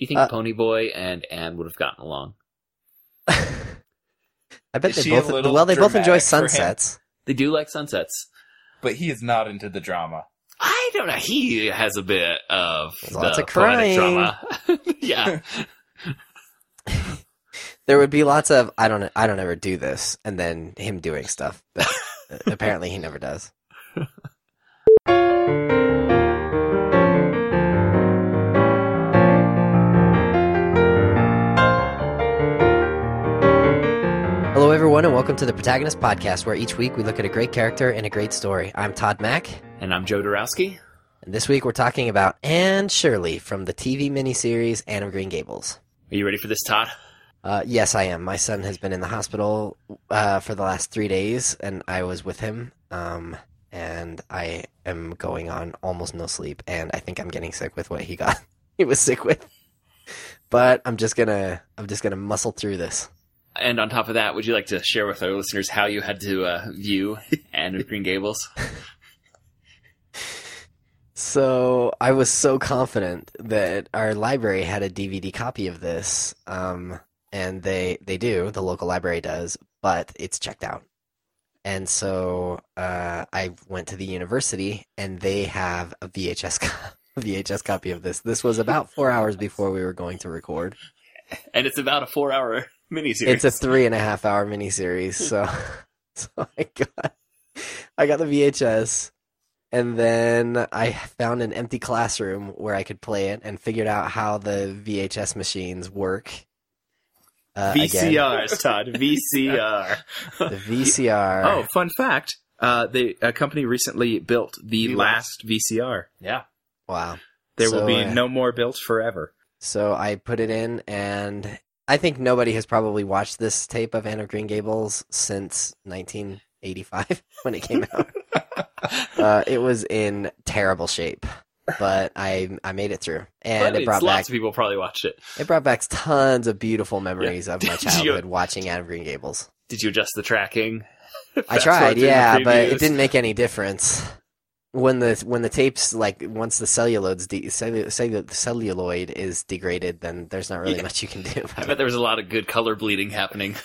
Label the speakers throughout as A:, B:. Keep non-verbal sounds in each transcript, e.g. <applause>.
A: Do you think
B: Uh,
A: Ponyboy and Anne would have gotten along? <laughs>
B: I bet
C: Is
B: they both. Well, they both enjoy
C: dramatic for him?
B: sunsets.
A: They do like sunsets.
C: But he is not into the drama.
A: I don't know. He has a bit of
B: There's
A: the
B: lots of
A: poetic
B: crying.
A: drama. <laughs> yeah. <laughs>
B: There would be lots of I don't I don't ever do this, and then him doing stuff. But apparently, he never does. Everyone, and welcome to the Protagonist Podcast, where each week we look at a great character and a great story. I'm Todd Mack,
A: And I'm Joe Dorowski.
B: and this week we're talking about Anne Shirley from the TV miniseries Anne of Green Gables.
A: Are you ready for this, Todd?
B: Uh, yes, I am. My son has been in the hospital uh, for the last three days, and I was with him. Um, and I am going on almost no sleep, and I think I'm getting sick with what he got. <laughs> he was sick with. But I'm just gonna, I'm just gonna muscle through this.
A: And on top of that, would you like to share with our listeners how you had to uh, view Anne of Green Gables? <laughs>
B: So I was so confident that our library had a DVD copy of this, um, and they they do, the local library does, but it's checked out. And so uh, I went to the university, and they have a VHS co- <laughs> VHS copy of this. This was about four hours before we were going to record.
A: And it's about a four-hour miniseries.
B: It's a three and a half hour miniseries, so <laughs> so I got I got the VHS, and then I found an empty classroom where I could play it, and figured out how the VHS machines work. Uh, again,
A: VCRs, <laughs> Todd. VCR.
B: the VCR.
D: Oh, fun fact! Uh, the a company recently built the,
A: The
D: last VCR.
A: yeah.
B: wow!
D: There
B: So,
D: will be
B: uh,
D: no more built forever.
B: So I put it in, and I think nobody has probably watched this tape of Anne of Green Gables since 1985 <laughs> when it came out. <laughs> uh, it was in terrible shape, but I I made it through, and
A: But
B: it brought back
A: of people probably watched it.
B: it brought back tons of beautiful memories of <laughs> my
A: Did you-
B: childhood watching Anne of Green Gables.
A: Did you adjust the tracking?
B: I tried, yeah, but it didn't make any difference. When the when the tapes like once the celluloid's de- cellu- cellu- celluloid is degraded, then there's not really
A: Yeah.
B: much you can do.
A: I
B: About it.
A: bet there was a lot of good color bleeding happening. <laughs>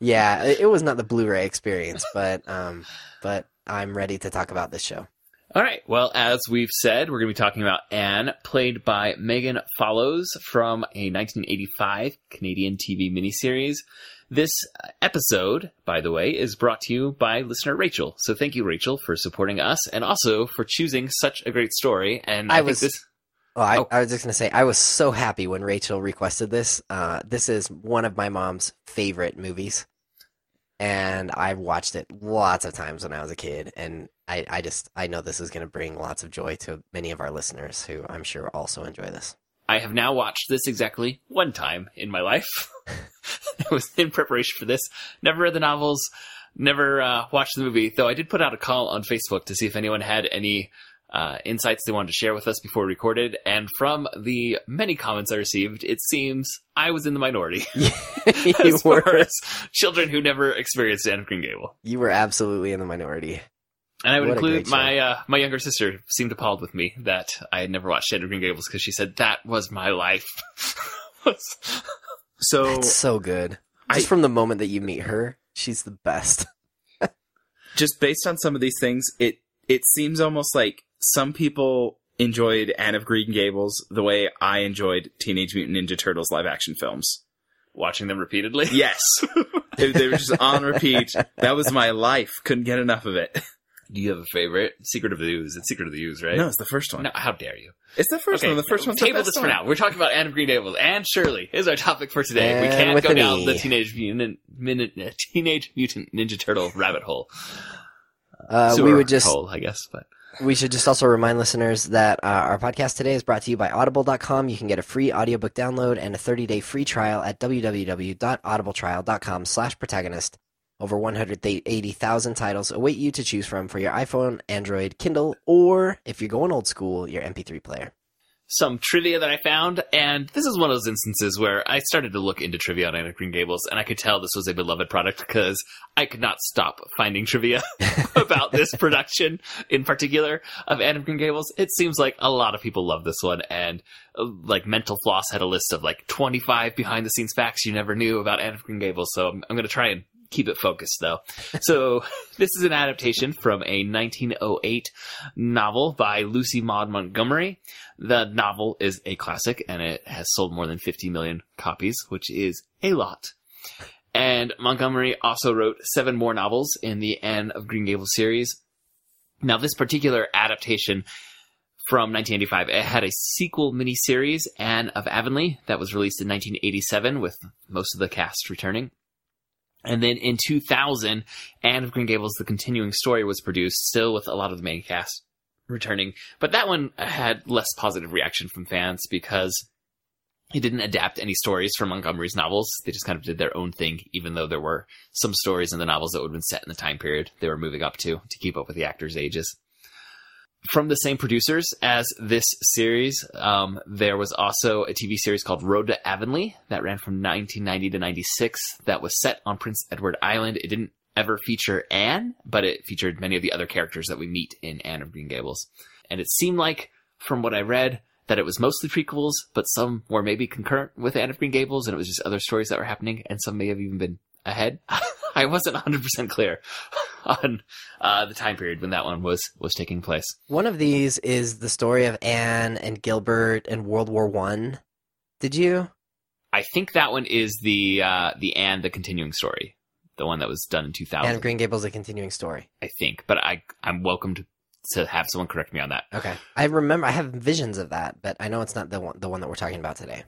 B: Yeah, it, it was not the Blu-ray experience, but um, but I'm ready to talk about this show.
A: All right. Well, as we've said, we're going to be talking about Anne, played by Megan Follows from a 1985 Canadian TV miniseries. This episode, by the way, is brought to you by listener Rachel. So thank you, Rachel, for supporting us and also for choosing such a great story. And I,
B: I was-
A: this.
B: Oh, I,
A: Oh.
B: I was just gonna say I was so happy when Rachel requested this. Uh, this is one of my mom's favorite movies, and I've watched it lots of times when I was a kid. And I, I just I know this is gonna bring lots of joy to many of our listeners who I'm sure also enjoy this.
A: I have now watched this exactly one time in my life. <laughs> it was in preparation for this. Never read the novels, never uh, watched the movie, though I did put out a call on Facebook to see if anyone had any uh, insights they wanted to share with us before we recorded. And from the many comments I received, it seems I was in the minority <laughs>
B: you <laughs>
A: as
B: were
A: as children who never experienced Anne of Green Gable.
B: you were absolutely in the minority.
A: And I would
B: What
A: include my uh, my younger sister seemed appalled with me that I had never watched Anne of Green Gables because she said that was my life. <laughs>
D: So
B: It's so good.
D: I-
B: Just from the moment that you meet her, she's the best. <laughs>
D: just based on some of these things, it it seems almost like some people enjoyed Anne of Green Gables the way I enjoyed Teenage Mutant Ninja Turtles live action films.
A: Watching them repeatedly.
D: Yes, <laughs> they, they were just on repeat. That was my life. Couldn't get enough of it.
A: Do you have a favorite? Secret of the Ooze. It's Secret of the Ooze, right?
D: No, it's the first one.
A: No, how dare you?
D: It's the first one. The first one's the
A: table
D: best
A: this for now. We're talking about Anne of Green Gables. Anne Shirley is our topic for today. we can't go down
B: E.
A: the teenage mutant, minute, uh, teenage mutant ninja turtle rabbit hole.
B: Uh, we would just
A: hole, I guess. But
B: We should just also remind listeners that uh, our podcast today is brought to you by Audible.com. You can get a free audiobook download and a 30-day free trial at www.audibletrial.com slash protagonist. Over 180,000 titles await you to choose from for your iPhone, Android, Kindle, or, if you're going old school, your MP3 player.
A: some trivia that I found, and this is one of those instances where I started to look into trivia on Anne of Green Gables, and I could tell this was a beloved product because I could not stop finding trivia <laughs> <laughs> about this production in particular of Anne of Green Gables. It seems like a lot of people love this one, and uh, like Mental Floss had a list of like 25 behind the scenes facts you never knew about Anne of Green Gables, so I'm, I'm going to try and keep it focused though. So <laughs> this is an adaptation from a 1908 novel by Lucy Maud Montgomery. The novel is a classic and it has sold more than 50 million copies, which is a lot. And Montgomery also wrote seven more novels in the Anne of Green Gables series. Now this particular adaptation from 1985, it had a sequel miniseries, Anne of Avonlea, that was released in 1987 with most of the cast returning. And then in 2000, Anne of Green Gables, the continuing story was produced, still with a lot of the main cast returning. But that one had less positive reaction from fans because it didn't adapt any stories from Montgomery's novels. They just kind of did their own thing, even though there were some stories in the novels that would have been set in the time period they were moving up to, to keep up with the actors' ages from the same producers as this series, um, there was also a TV series called Road to Avonlea that ran from 1990 to 96 that was set on Prince Edward Island. It didn't ever feature Anne, but it featured many of the other characters that we meet in Anne of Green Gables. And it seemed like, from what I read, that it was mostly prequels, but some were maybe concurrent with Anne of Green Gables, and it was just other stories that were happening, and some may have even been ahead. <laughs> <laughs> I wasn't 100% clear <laughs> on uh, the time period when that one was was taking place.
B: One of these is the story of Anne and Gilbert and World War One. Did you?
A: I think that one is the uh, the Anne the continuing story, the one that was done in 2000.
B: Anne of Green Gables, a continuing story.
A: I think, but I I'm welcome to to have someone correct me on that.
B: Okay, I remember I have visions of that, but I know it's not the one the one that we're talking about today.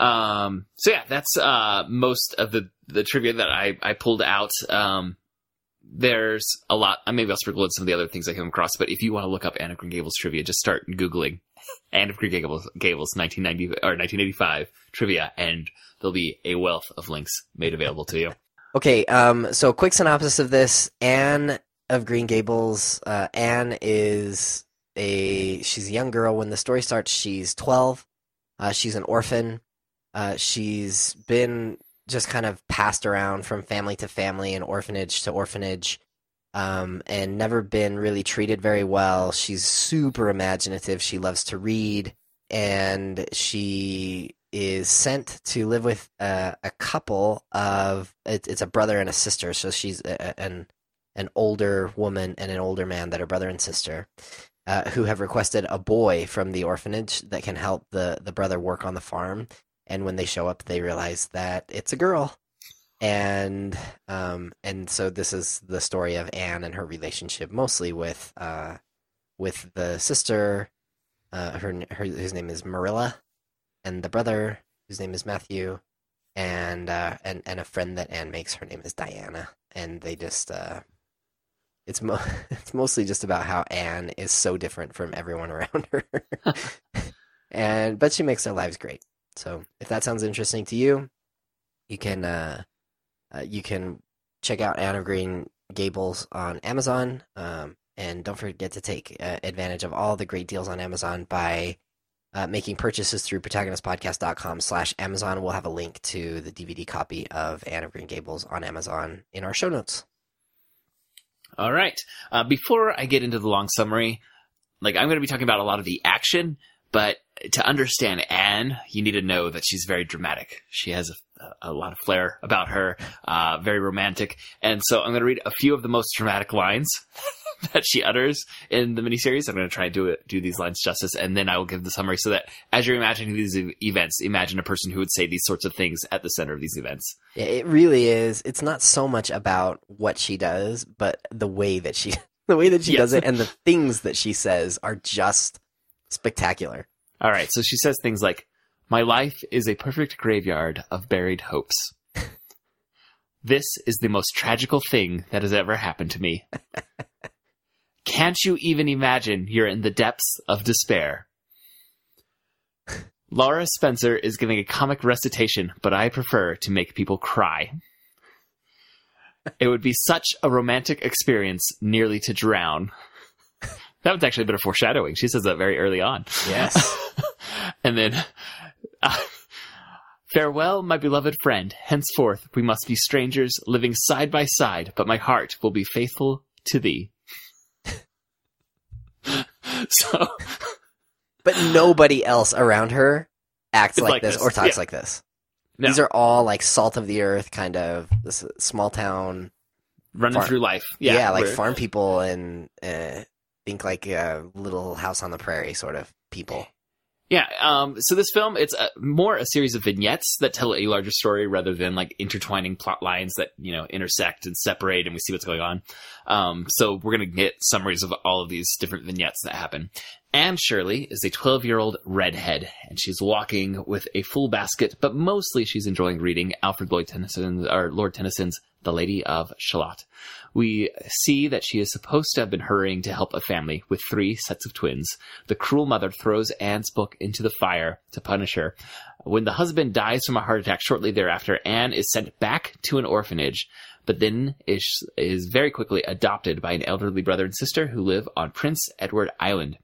A: Um, so yeah, that's uh, most of the the trivia that I I pulled out. Um, there's a lot. uh, Maybe I'll sprinkle in some of the other things I came across. But if you want to look up Anne of Green Gables trivia, just start googling Anne of Green Gables, Gables 1990 or 1985 trivia, and there'll be a wealth of links made available to you.
B: Okay, um, so quick synopsis of this: Anne of Green Gables. Uh, Anne is a she's a young girl when the story starts. She's twelve. Uh, she's an orphan. Uh, she's been just kind of passed around from family to family and orphanage to orphanage, um, and never been really treated very well. She's super imaginative. She loves to read, and she is sent to live with a, a couple of it, it's a brother and a sister. So she's a- an an older woman and an older man that are brother and sister. Uh, who have requested a boy from the orphanage that can help the, the brother work on the farm and when they show up they realize that it's a girl. And um and so this is the story of Anne and her relationship mostly with uh with the sister uh her her whose name is Marilla and the brother whose name is Matthew and uh and and a friend that Anne makes her name is Diana. And they just uh it's mo- <laughs> it's mostly just about how Anne is so different from everyone <laughs> around her. And but she makes their lives great so if that sounds interesting to you, you can uh, uh, you can check out Anne of Green Gables on Amazon. Um, and don't forget to take uh, advantage of all the great deals on Amazon by uh, making purchases through protagonistpodcast.com slash Amazon. We'll have a link to the DVD copy of Anne of Green Gables on Amazon in our show notes.
A: All right. Uh, before I get into the long summary, like I'm going to be talking about a lot of the action, but to understand Anne, you need to know that she's very dramatic. She has a, a lot of flair about her, uh, very romantic. And so I'm going to read a few of the most dramatic lines <laughs> that she utters in the miniseries. I'm going to try and do it, do these lines justice, and then I will give the summary so that as you're imagining these events, imagine a person who would say these sorts of things at the center of these events.
B: It really is. It's not so much about what she does, but the way that she <laughs> the way that she
A: Yes.
B: does it and the things that she says are just spectacular.
A: All right, so she says things like, My life is a perfect graveyard of buried hopes. this is the most tragical thing that has ever happened to me. Can't you even imagine you're in the depths of despair? Laura Spencer is giving a comic recitation, but I prefer to make people cry. It would be such a romantic experience, nearly to drown. That was actually a bit of foreshadowing. She says that very early on.
B: Yes. <laughs>
A: and then, uh, farewell, my beloved friend. Henceforth, we must be strangers, living side by side, but my heart will be faithful to thee. <laughs> so,
B: but nobody else around her acts like,
A: like
B: this,
A: this,
B: or talks
A: yeah.
B: like this.
A: no,
B: These are all like salt of the earth kind of this small town.
A: running
B: farm-
A: through life.
B: Yeah,
A: Yeah,
B: like farm people and uh, think like a little house on the prairie sort of people.
A: Yeah, um, so this film, it's a, more a series of vignettes that tell a larger story rather than like intertwining plot lines that, you know, intersect and separate and we see what's going on. Um, so we're going to get summaries of all of these different vignettes that happen. Anne Shirley is a 12 year old redhead and she's walking with a full basket, but mostly she's enjoying reading Alfred Lloyd Tennyson, or Lord Tennyson's The Lady of Shalott. We see that she is supposed to have been hurrying to help a family with three sets of twins. The cruel mother throws Anne's book into the fire to punish her. When the husband dies from a heart attack shortly thereafter, Anne is sent back to an orphanage, but then is, is very quickly adopted by an elderly brother and sister who live on Prince Edward Island.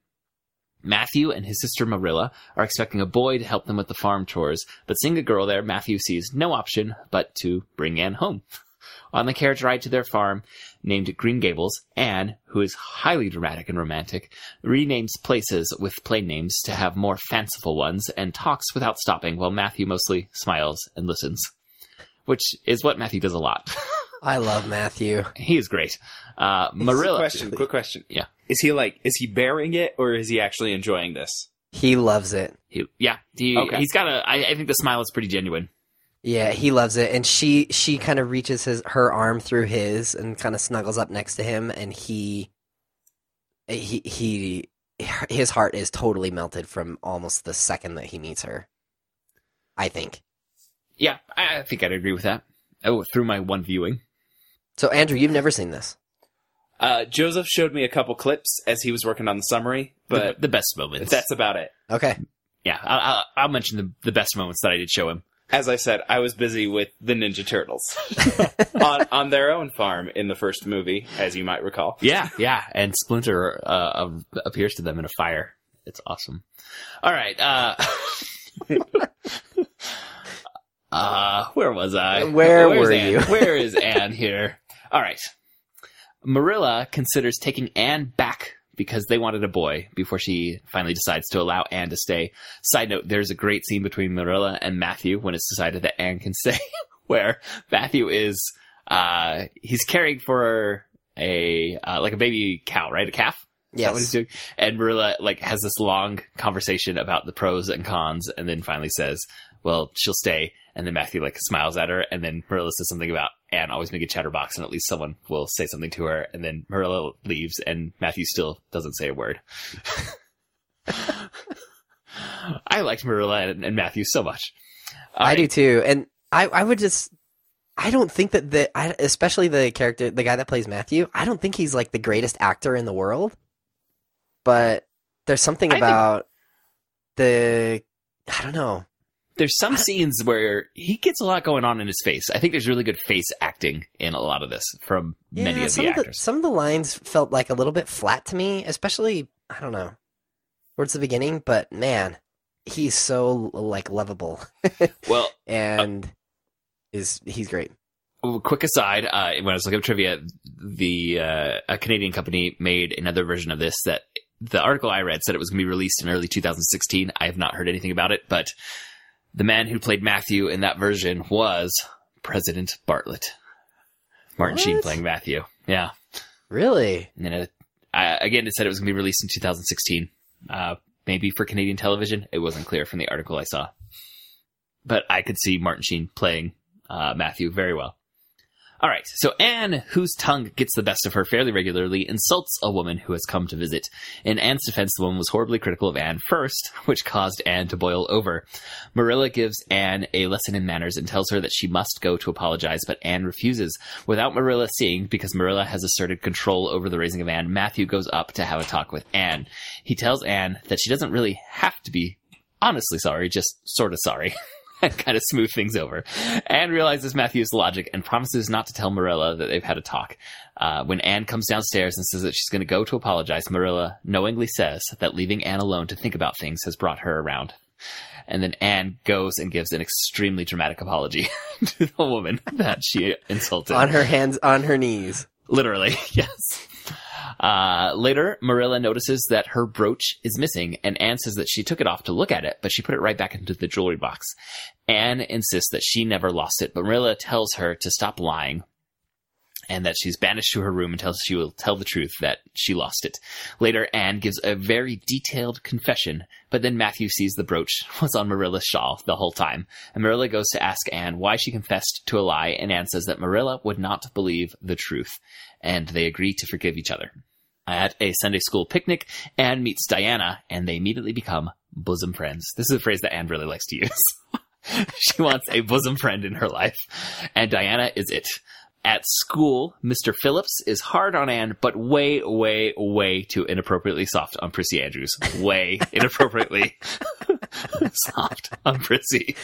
A: Matthew and his sister Marilla are expecting a boy to help them with the farm chores, but seeing a girl there, Matthew sees no option but to bring Anne home. <laughs> On the carriage ride to their farm, named Green Gables, Anne, who is highly dramatic and romantic, renames places with plain names to have more fanciful ones and talks without stopping while Matthew mostly smiles and listens. Which is what Matthew does a lot. <laughs>
B: I love Matthew.
A: he is great. Uh, Marilla.
D: question. Quick question.
A: Yeah.
D: Is he like? Is he bearing it, or is he actually enjoying this?
B: He loves it.
A: He, yeah, he,
D: Okay.
A: he's got a. I, I think the smile is pretty genuine.
B: Yeah, he loves it, and she she kind of reaches his her arm through his and kind of snuggles up next to him, and he he he his heart is totally melted from almost the second that he meets her. I think.
A: Yeah, I, I think I'd agree with that. Oh, through my one viewing.
B: So Andrew, you've never seen this.
D: Uh, Joseph showed me a couple clips as he was working on the summary, but
A: the, the best moments.
D: that's about it.
B: Okay.
A: yeah, I'll, I'll, I'll mention the, the best moments that I did show him.
D: As I said, I was busy with the Ninja Turtles <laughs> on on their own farm in the first movie, as you might recall.
A: Yeah, yeah, and Splinter uh, appears to them in a fire. It's awesome. All right. Uh, <laughs> uh, where was I?
B: Where
A: Where's
B: were
A: Anne?
B: you?
A: Where is Anne here? All right. Marilla considers taking Anne back because they wanted a boy before she finally decides to allow Anne to stay. Side note, there's a great scene between Marilla and Matthew when it's decided that Anne can <laughs> stay, where Matthew is, uh, he's caring for a, uh, like a baby cow, right? A calf? That what he's doing? And Marilla like has this long conversation about the pros and cons, and then finally says, "Well, she'll stay." And then Matthew like smiles at her, and then Marilla says something about Anne always make a chatterbox, and at least someone will say something to her. And then Marilla leaves, and Matthew still doesn't say a word. <laughs> I liked Marilla and, and Matthew so much. All
B: I
A: right.
B: do too, and I I would just. I don't think that the, I, especially the character, the guy that plays Matthew. I don't think he's like the greatest actor in the world, but there's something
A: I think-
B: about the, I don't know.
A: There's some scenes where he gets a lot going on in his face. I think there's really good face acting in a lot of this from many of the
B: of the,
A: actors.
B: some of the lines felt like a little bit flat to me, especially I don't know towards the beginning. But man, he's so like lovable, <laughs>
A: well,
B: and is he's great.
A: Quick aside, uh, when I was looking up trivia, the uh, a Canadian company made another version of this that the article I read said it was going to be released in early 2016. I have not heard anything about it, but the man who played Matthew in that version was President Bartlet. Martin Sheen playing Matthew. Yeah.
B: Really?
A: And then it, uh, again, it said it was going to be released in 2016. Uh, maybe for Canadian television. It wasn't clear from the article I saw. But I could see Martin Sheen playing uh, Matthew very well. All right, so Anne, whose tongue gets the best of her fairly regularly, insults a woman who has come to visit. In Anne's defense, the woman was horribly critical of Anne first, <laughs> which caused Anne to boil over. Marilla gives Anne a lesson in manners and tells her that she must go to apologize, but Anne refuses. Without Marilla seeing, because Marilla has asserted control over the raising of Anne, Matthew goes up to have a talk with Anne. He tells Anne that she doesn't really have to be honestly sorry, just sort of sorry. <laughs> and kind of smooth things over. Anne realizes Matthew's logic and promises not to tell Marilla that they've had a talk. Uh, when Anne comes downstairs and says that she's going to go to apologize, Marilla knowingly says that leaving Anne alone to think about things has brought her around. And then Anne goes and gives an extremely dramatic apology <laughs> to the woman that she insulted.
B: on her hands, on her knees.
A: Literally, <laughs> yes. Uh, later, Marilla notices that her brooch is missing, and Anne says that she took it off to look at it, but she put it right back into the jewelry box. Anne insists that she never lost it, but Marilla tells her to stop lying and that she's banished to her room until she will tell the truth that she lost it. Later, Anne gives a very detailed confession, but then Matthew sees the brooch <laughs> was on Marilla's shawl the whole time, and Marilla goes to ask Anne why she confessed to a lie, and Anne says that Marilla would not believe the truth, and they agree to forgive each other. At a Sunday school picnic, Anne meets Diana, and they immediately become bosom friends. This is a phrase that Anne really likes to use. <laughs> she wants a bosom friend in her life, and Diana is it. At school, Mr. Phillips is hard on Anne, but way, way, way too inappropriately soft on Prissy Andrews. Way <laughs> inappropriately <laughs> soft on Prissy.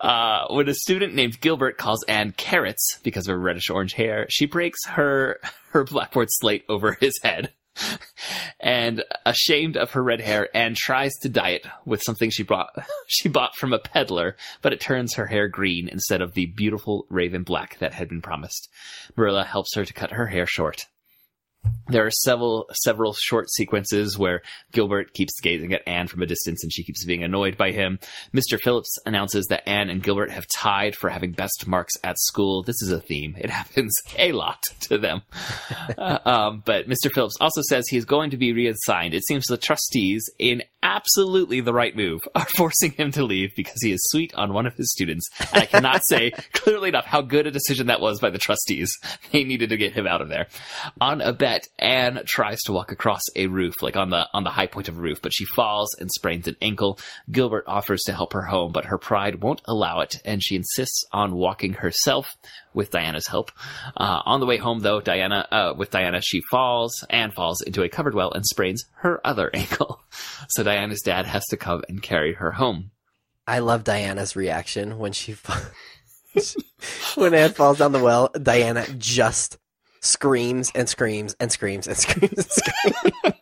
A: Uh, when a student named Gilbert calls Anne carrots because of her reddish orange hair, she breaks her her blackboard slate over his head. And ashamed of her red hair, Anne tries to dye it with something she bought <laughs> she bought from a peddler, but it turns her hair green instead of the beautiful raven black that had been promised. Marilla helps her to cut her hair short. There are several several short sequences where Gilbert keeps gazing at Anne from a distance and she keeps being annoyed by him. Mr. Phillips announces that Anne and Gilbert have tied for having best marks at school. This is a theme. It <laughs> happens a lot to them. <laughs> Uh, um, but Mr. Phillips also says he is going to be reassigned. It seems the trustees, in absolutely the right move, are <laughs> forcing him to leave because he is sweet on one of his students. And I cannot say clearly enough how good a decision that was by the trustees. They needed to get him out of there. On a bet, Anne tries to walk across a roof, like on the on the high point of a roof, but she falls and sprains an ankle. Gilbert offers to help her home, but her pride won't allow it, and she insists on walking herself with Diana's help. Uh, on the way home, though, Diana uh, with Diana, she falls and falls into a covered well and sprains her other <laughs> ankle. So Diana's dad has to come and carry her home.
B: I love Diana's reaction when she <laughs> when Anne falls down the well. Diana just screams and screams and screams and screams and screams.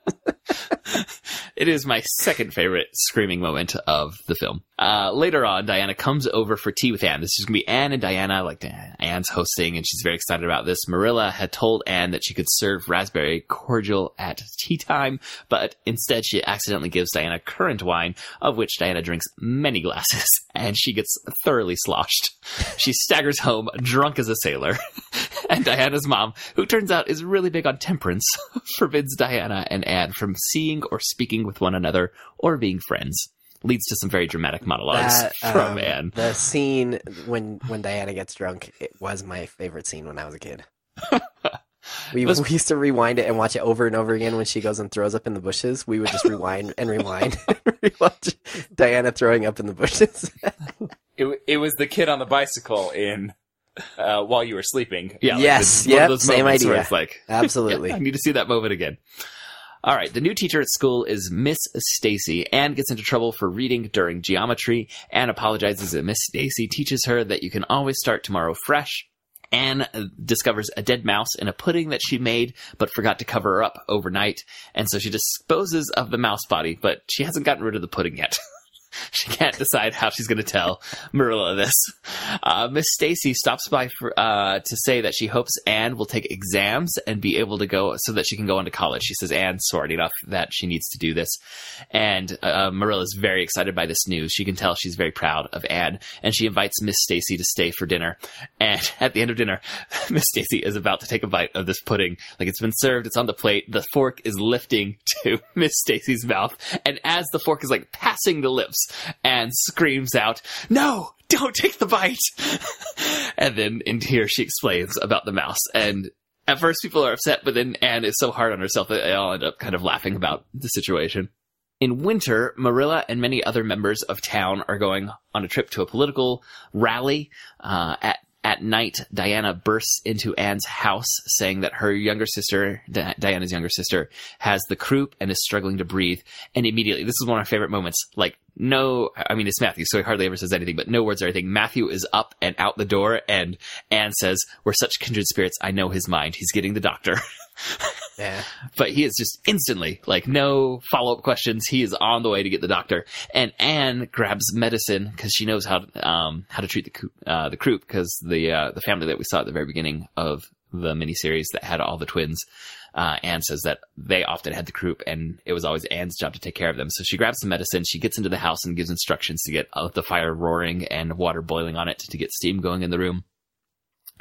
A: It is my second favorite screaming moment of the film. Uh, later on, Diana comes over for tea with Anne. This is going to be Anne and Diana. Like Anne's hosting, and she's very excited about this. Marilla had told Anne that she could serve raspberry cordial at tea time, but instead she accidentally gives Diana currant wine, of which Diana drinks many glasses, <laughs> and she gets thoroughly sloshed. She staggers home, drunk as a sailor. <laughs> and Diana's mom, who turns out is really big on temperance, <laughs> forbids Diana and Anne from seeing or speaking with one another or being friends. Leads to some very dramatic monologues
B: That, <laughs>
A: from
B: um,
A: Anne.
B: The scene when when Diana gets drunk, it was my favorite scene when I was a kid. <laughs> We,
A: Was-
B: we used to rewind it and watch it over and over again when she goes and throws up in the bushes. We would just rewind and rewind <laughs> and rewatch Diana throwing up in the bushes.
C: It, it was the kid on the bicycle in uh, while you were sleeping.
A: Yeah,
B: Yes,
A: it's one of
B: yep,
A: those
B: same
A: moments where
B: idea.
A: It's like,
B: Absolutely.
A: Yeah, I need to see that moment again. All right, the new teacher at school is Miss Stacy. Anne gets into trouble for reading during geometry. Anne apologizes and Miss Stacy teaches her that you can always start tomorrow fresh. Anne uh, discovers a dead mouse in a pudding that she made but forgot to cover up overnight, and so she disposes of the mouse body, but she hasn't gotten rid of the pudding yet. <laughs> <laughs> she can't decide how she's going to tell Marilla this. Uh, Miss Stacy stops by for, uh, to say that she hopes Anne will take exams and be able to go so that she can go on to college. She says Anne's smart enough that she needs to do this. And uh, Marilla is very excited by this news. She can tell she's very proud of Anne, and she invites Miss Stacy to stay for dinner. And <laughs> at the end of dinner, <laughs> Miss Stacy is about to take a bite of this pudding. Like it's been served, it's on the plate. The fork is lifting to Miss Stacy's mouth, and as the fork is like passing the lips, Anne screams out, "No!" Don't take the bite. <laughs> and then in here she explains about the mouse. And at first people are upset, but then Anne is so hard on herself that they all end up kind of laughing about the situation. In winter, Marilla and many other members of town are going on a trip to a political rally uh, at At night, Diana bursts into Anne's house saying that her younger sister, Di- Diana's younger sister, has the croup and is struggling to breathe. And immediately, this is one of my favorite moments. Like, no, I mean, it's Matthew, so he hardly ever says anything, but no words or anything. Matthew is up and out the door, and Anne says, We're such kindred spirits, I know his mind. He's getting the doctor. <laughs>
B: Yeah. <laughs>
A: but he is just instantly like no follow up questions. He is on the way to get the doctor, and Anne grabs medicine because she knows how to, um, how to treat the uh, the croup because the uh, the family that we saw at the very beginning of the miniseries that had all the twins. Uh, Anne says that they often had the croup, and it was always Anne's job to take care of them. So she grabs some medicine. She gets into the house and gives instructions to get uh, the fire roaring and water boiling on it to get steam going in the room.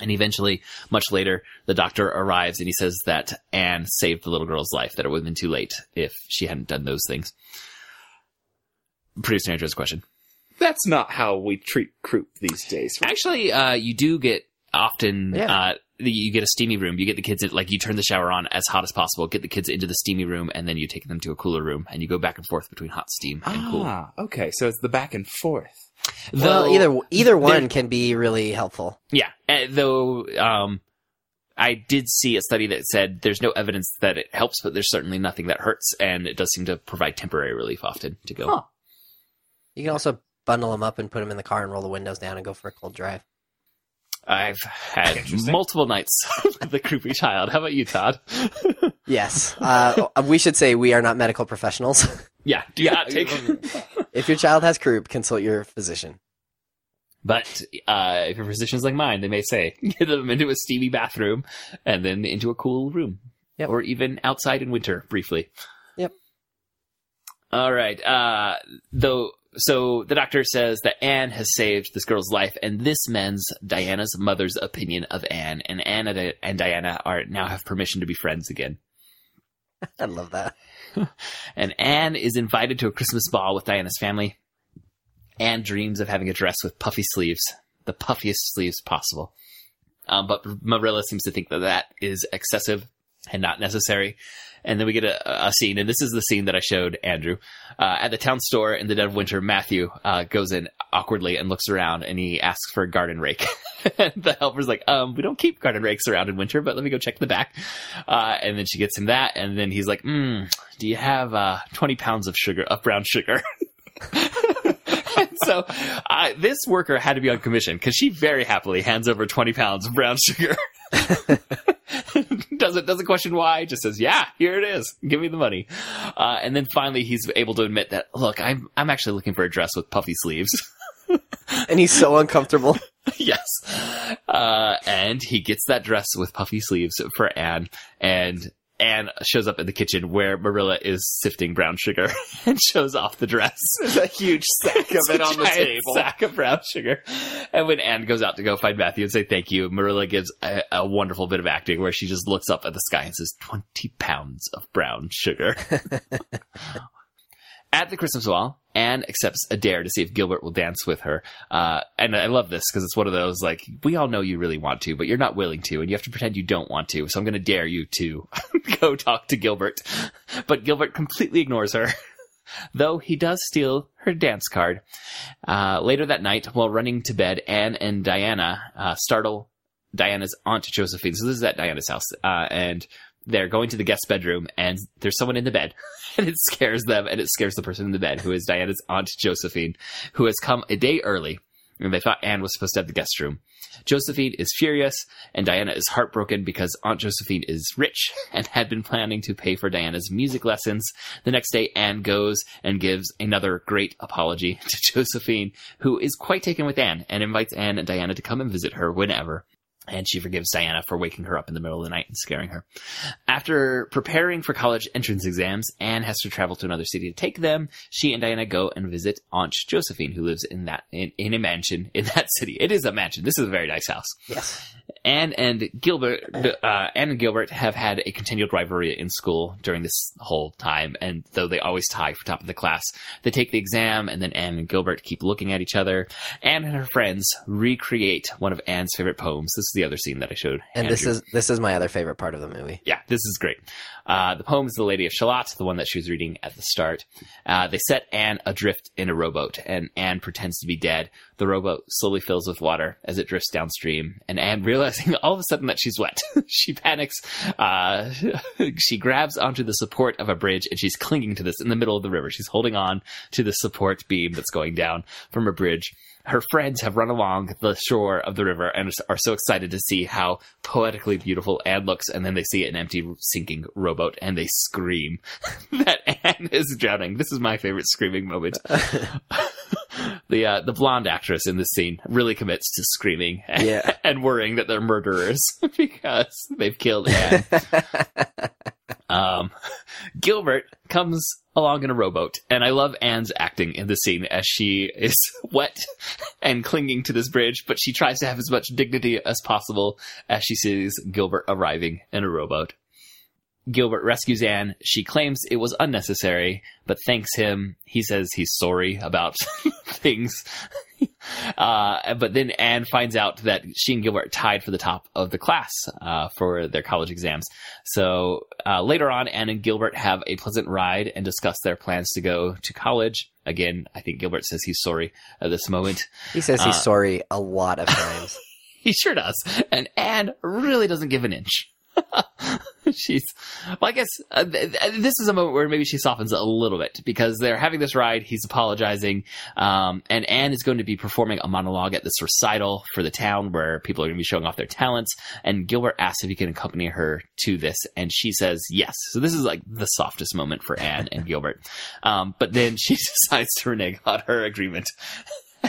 A: And eventually, much later, the doctor arrives and he says that Anne saved the little girl's life, that it would have been too late if she hadn't done those things. Producer Andrew's question.
D: That's not how we treat croup these days.
A: Actually, uh, you do get often,
B: Yeah.
A: uh, you get a steamy room. You get the kids, in, like, you turn the shower on as hot as possible, get the kids into the steamy room, and then you take them to a cooler room, and you go back and forth between hot steam and cool.
D: Ah, okay. So it's the back and forth.
B: Well, either either one can be really helpful.
A: Yeah, uh, though um, I did see a study that said there's no evidence that it helps, but there's certainly nothing that hurts, and it does seem to provide temporary relief often to go.
D: Huh.
B: You can also bundle them up and put them in the car and roll the windows down and go for a cold drive.
A: I've had multiple nights <laughs> with the croupy child. How about you, Todd? <laughs>
B: Yes. Uh, we should say we are not medical professionals. <laughs>
A: yeah, do not take.
B: if your child has croup, consult your physician.
A: but uh, if your physician's like mine, they may say get them into a steamy bathroom and then into a cool room,
B: Yep.
A: or even outside in winter briefly.
B: Yep.
A: All right. Uh, though, so the doctor says that Anne has saved this girl's life, and this mends Diana's mother's opinion of Anne, and Anne and- Diana are now have permission to be friends again.
B: I love that. <laughs>
A: And Anne is invited to a Christmas ball with Diana's family. Anne dreams of having a dress with puffy sleeves, the puffiest sleeves possible. Um, but Marilla seems to think that that is excessive and not necessary. And then we get a, a scene, and this is the scene that I showed Andrew. Uh, at the town store in the dead of winter, Matthew uh, goes in awkwardly and looks around, and he asks for a garden rake. <laughs> the helper's like, um, we don't keep garden rakes around in winter, but let me go check the back. Uh, and then she gets him that, and then he's like, mm, do you have uh, 20 pounds of sugar, of brown sugar? <laughs> so uh, this worker had to be on commission because she very happily hands over 20 pounds of brown sugar. <laughs> <laughs> doesn't doesn't question why, just says, "Yeah, here it is. Give me the money." Uh, and then finally, he's able to admit that, "Look, I'm I'm actually looking for a dress with puffy sleeves." <laughs>
B: And he's so uncomfortable. <laughs>
A: yes. Uh, and he gets that dress with puffy sleeves for Anne, and Anne shows up in the kitchen where Marilla is sifting brown sugar <laughs> and shows off the dress. <laughs>
D: There's a huge sack of it on the table.
A: Sack of brown sugar. And when Anne goes out to go find Matthew and say thank you, Marilla gives a, a wonderful bit of acting where she just looks up at the sky and says, 20 pounds of brown sugar. <laughs> At the Christmas ball, Anne accepts a dare to see if Gilbert will dance with her. Uh, and I love this because it's one of those like, we all know you really want to, but you're not willing to, and you have to pretend you don't want to. So I'm going to dare you to <laughs> go talk to Gilbert. <laughs> But Gilbert completely ignores her, <laughs> though he does steal her dance card. Uh, later that night, while running to bed, Anne and Diana uh, startle Diana's aunt Josephine. So this is at Diana's house, uh, and they're going to the guest bedroom, and there's someone in the bed, <laughs> and it scares them, and it scares the person in the bed, who is Diana's aunt Josephine, who has come a day early, and they thought Anne was supposed to have the guest room. Josephine is furious, and Diana is heartbroken because Aunt Josephine is rich and had been planning to pay for Diana's music lessons. The next day, Anne goes and gives another great apology <laughs> to Josephine, who is quite taken with Anne and invites Anne and Diana to come and visit her whenever. And she forgives Diana for waking her up in the middle of the night and scaring her. After preparing for college entrance exams, Anne has to travel to another city to take them. She and Diana go and visit Aunt Josephine, who lives in that in, in a mansion in that <laughs> city. It is a mansion. This is a very nice house.
B: Yes.
A: Anne and Gilbert, uh, Anne and Gilbert have had a continued rivalry in school during this whole time, and though they always tie for top of the class, they take the exam, and then Anne and Gilbert keep looking at each other. Anne and her friends recreate one of Anne's favorite poems. This is the other scene that I showed.
B: And this is this is my other favorite part of the movie.
A: Yeah, this is great. Uh, the poem is The Lady of Shalott, the one that she was reading at the start. Uh, they set Anne adrift in a rowboat, and Anne pretends to be dead. The rowboat slowly fills with water as it drifts downstream, and Anne, <laughs> realizing all of a sudden that she's wet, <laughs> she panics. Uh, <laughs> she grabs onto the support of a bridge, and she's clinging to this in the middle of the river. She's holding on to the support beam that's going down from a bridge her friends have run along the shore of the river and are so excited to see how poetically beautiful Anne looks. And then they see an empty, sinking rowboat and they scream <laughs> that Anne is drowning. This is my favorite screaming moment. <laughs> <laughs> the uh, the blonde actress in this scene really commits to screaming and,
B: Yeah.
A: and worrying that they're murderers because they've killed Anne. Um, <laughs> Gilbert comes along in a rowboat, and I love Anne's acting in the scene as she is <laughs> wet and clinging to this bridge, but she tries to have as much dignity as possible as she sees Gilbert arriving in a rowboat. Gilbert rescues Anne. She claims it was unnecessary, but thanks him. He says he's sorry about <laughs> things. <laughs> Uh, but then Anne finds out that she and Gilbert tied for the top of the class uh, for their college exams. So uh, later on, Anne and Gilbert have a pleasant ride and discuss their plans to go to college. Again, I think Gilbert says he's sorry at this moment.
B: He says he's
A: Uh,
B: sorry a lot of times. <laughs>
A: He sure does. And Anne really doesn't give an inch. <laughs> She's, well, I guess uh, th- th- this is a moment where maybe she softens a little bit because they're having this ride. He's apologizing. Um, and Anne is going to be performing a monologue at this recital for the town where people are going to be showing off their talents. And Gilbert asks if he can accompany her to this. And she says yes. So this is like the softest moment for Anne and <laughs> Gilbert. Um, but then she <laughs> decides to renege on her agreement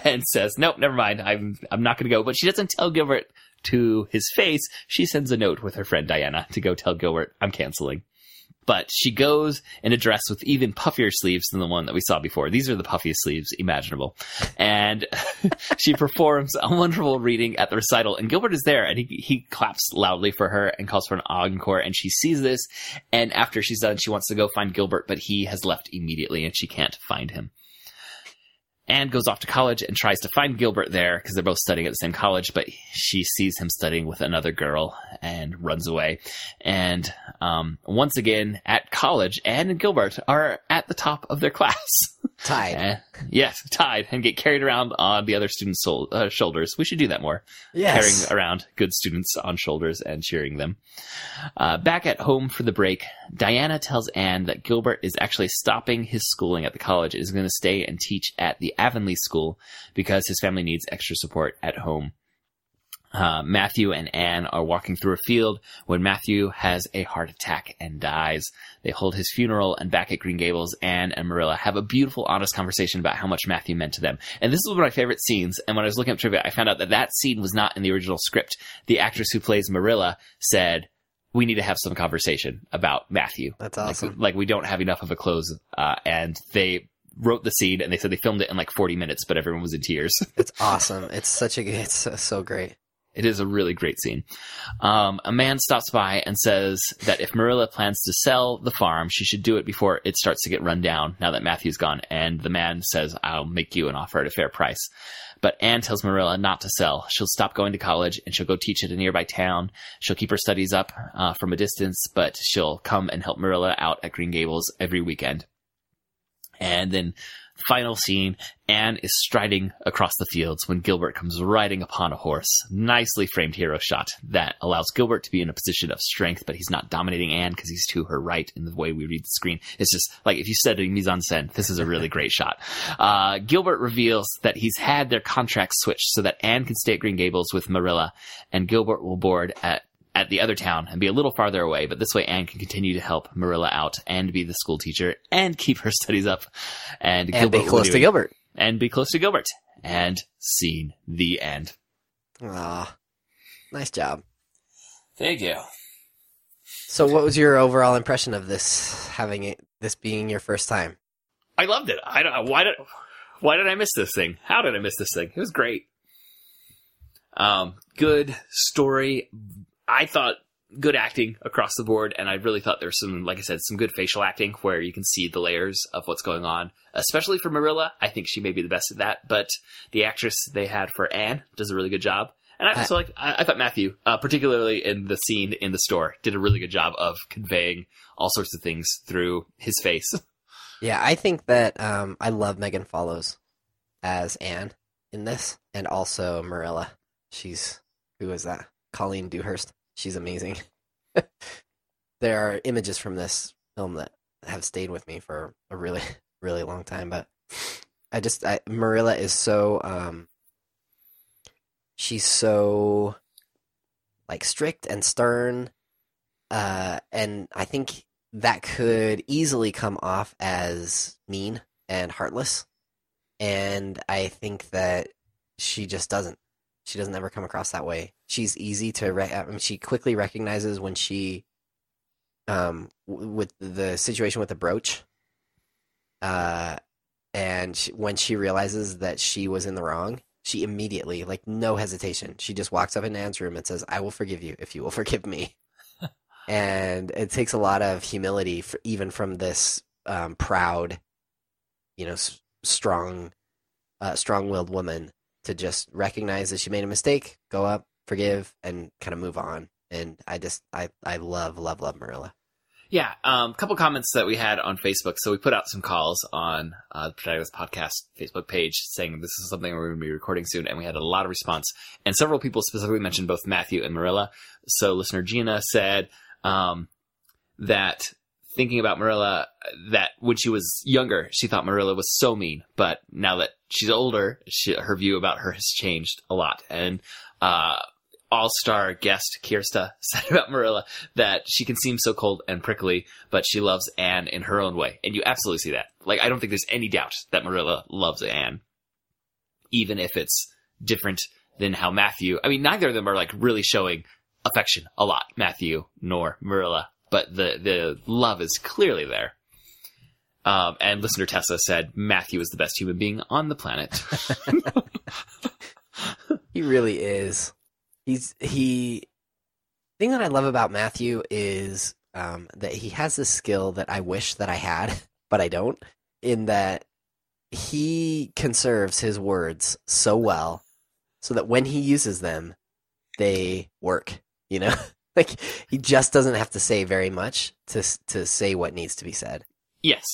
A: and says, "Nope, never mind. I'm I'm not going to go." But she doesn't tell Gilbert to his face. She sends a note with her friend Diana to go tell Gilbert, "I'm canceling." But she goes in a dress with even puffier sleeves than the one that we saw before. These are the puffiest sleeves imaginable. And <laughs> she performs a wonderful reading at the recital. And Gilbert is there and he, he claps loudly for her and calls for an encore. And she sees this. And after she's done, she wants to go find Gilbert, but he has left immediately and she can't find him. Anne goes off to college and tries to find Gilbert there because they're both studying at the same college, but she sees him studying with another girl and runs away. And um, once again, at college, Anne and Gilbert are at the top of their <laughs> class.
B: Tied.
A: Eh, yes, tied and get carried around on the other students' sol- uh, shoulders. We should do that more
B: Yes.
A: carrying around good students on shoulders and cheering them. Uh, back at home for the break, Diana tells Anne that Gilbert is actually stopping his schooling at the college and is going to stay and teach at the Avonlea School because his family needs extra support at home. Uh, Matthew and Anne are walking through a field when Matthew has a heart attack and dies. They hold his funeral, and back at Green Gables, Anne and Marilla have a beautiful, honest conversation about how much Matthew meant to them. And this is one of my favorite scenes. And when I was looking up trivia, I found out that that scene was not in the original script. The actress who plays Marilla said, "We need to have some conversation about Matthew.
B: That's
A: Like-
B: awesome.
A: Like, we don't have enough of a close." Uh, and they wrote the scene, and they said they filmed it in like 40 minutes, but everyone was in tears. <laughs>
B: It's awesome. It's such a it's so, so great.
A: It is a really great scene. Um, a man stops by and says that if Marilla plans to sell the farm, she should do it before it starts to get run down now that Matthew's gone. And the man says, I'll make you an offer at a fair price. But Anne tells Marilla not to sell. She'll stop going to college and she'll go teach at a nearby town. She'll keep her studies up uh, from a distance, but she'll come and help Marilla out at Green Gables every weekend. And then final scene, Anne is striding across the fields when Gilbert comes riding upon a horse. Nicely framed hero shot that allows Gilbert to be in a position of strength, but he's not dominating Anne because he's to her right in the way we read the screen. It's just like if you study mise en scène, this is a really <laughs> great shot. Uh, Gilbert reveals that he's had their contracts switched so that Anne can stay at Green Gables with Marilla, and Gilbert will board at at the other town and be a little farther away, but this way Anne can continue to help Marilla out and be the school teacher and keep her <laughs> studies up. And,
B: And be close to. Gilbert.
A: And be close to Gilbert. And scene the end.
B: Ah, nice job.
A: Thank you.
B: So, what was your overall impression of this? Having it, this being your first time.
A: I loved it. I don't why did why did I miss this thing? How did I miss this thing? It was great. Um, good story. I thought good acting across the board, and I really thought there's some, like I said, some good facial acting where you can see the layers of what's going on. Especially for Marilla, I think she may be the best at that. But the actress they had for Anne does a really good job. And I also like, I, I thought Matthew, uh, particularly in the scene in the store, did a really good job of conveying all sorts of things through his face. <laughs>
B: Yeah, I think that um, I love Megan Follows as Anne in this, and also Marilla. She's who is that? Colleen Dewhurst. She's amazing. <laughs> there are images from this film that have stayed with me for a really, <laughs> really long time. But I just, I, Marilla is so, um, she's so like strict and stern, uh, and I think that could easily come off as mean and heartless. And I think that she just doesn't. She doesn't ever come across that way. She's easy to. Re- I mean, she quickly recognizes when she, um, w- with the situation with the brooch, uh, and she, when she realizes that she was in the wrong, she immediately, like no hesitation, she just walks up in Anne's room and says, "I will forgive you if you will forgive me." <laughs> and it takes a lot of humility, for, even from this um, proud, you know, s- strong, uh, strong-willed woman to just recognize that she made a mistake, go up, forgive, and kind of move on. And I just, I, I love, love, love Marilla.
A: Yeah, a um, couple comments that we had on Facebook. So we put out some calls on uh, the Protagonist Podcast Facebook page saying this is something we're going to be recording soon, and we had a lot of response. And several people specifically mentioned both Matthew and Marilla. So listener Gina said um, that thinking about Marilla, that when she was younger, she thought Marilla was so mean, but now that she's older, she, her view about her has changed a lot. And uh, all-star guest Kirsta <laughs> said about Marilla that she can seem so cold and prickly, but she loves Anne in her own way. And you absolutely see that. Like, I don't think there's any doubt that Marilla loves Anne. Even if it's different than how Matthew, I mean, neither of them are like really showing affection a lot, Matthew nor Marilla, but the, the love is clearly there. Um, and listener Tessa said Matthew is the best human being on the planet. <laughs>
B: He really is. He's he. Thing that I love about Matthew is um, that he has a skill that I wish that I had, <laughs> but I don't. In that he conserves his words so well, so that when he uses them, they work. You know, <laughs> <laughs> like he just doesn't have to say very much to to say what needs to be said.
A: Yes.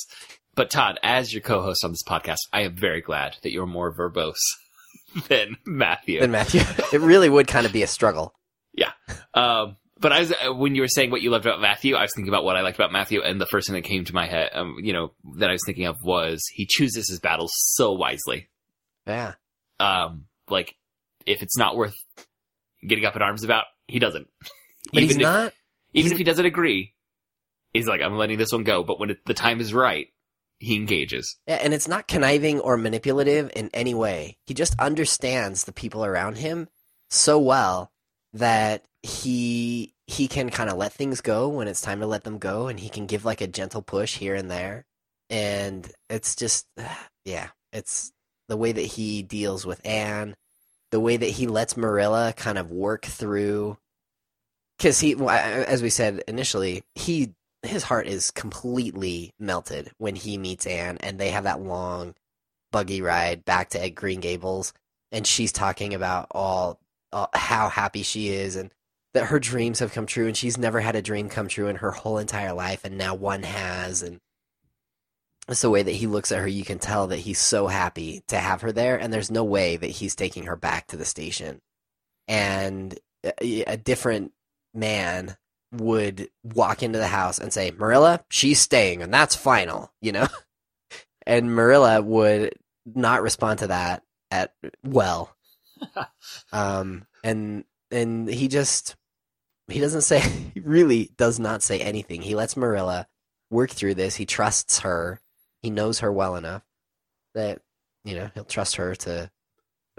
A: But Todd, as your co-host on this podcast, I am very glad that you're more verbose <laughs> than Matthew.
B: Then Matthew, <laughs> it really would kind of be a struggle.
A: Yeah, um, but I was, uh, when you were saying what you loved about Matthew, I was thinking about what I liked about Matthew, and the first thing that came to my head, um, you know, that I was thinking of was he chooses his battles so wisely.
B: Yeah,
A: Um, like if it's not worth getting up in arms about, he doesn't.
B: But he's
A: if,
B: not.
A: even
B: he's-
A: if he doesn't agree, he's like, I'm letting this one go. But when it, the time is right, he engages.
B: Yeah, and it's not conniving or manipulative in any way. He just understands the people around him so well that he he can kind of let things go when it's time to let them go and he can give like a gentle push here and there. And it's just <sighs> yeah, it's the way that he deals with Anne, the way that he lets Marilla kind of work through cuz he as we said initially, he his heart is completely melted when he meets Anne and they have that long buggy ride back to Green Gables and she's talking about all, all how happy she is and that her dreams have come true and she's never had a dream come true in her whole entire life and now one has and it's the way that he looks at her. You can tell that he's so happy to have her there and there's no way that he's taking her back to the station. And uh, a, a different man would walk into the house and say, Marilla, she's staying, and that's final, you know? <laughs> and Marilla would not respond to that at well. <laughs> um, and and he just he doesn't say <laughs> he really does not say anything. He lets Marilla work through this. He trusts her. He knows her well enough that you know he'll trust her to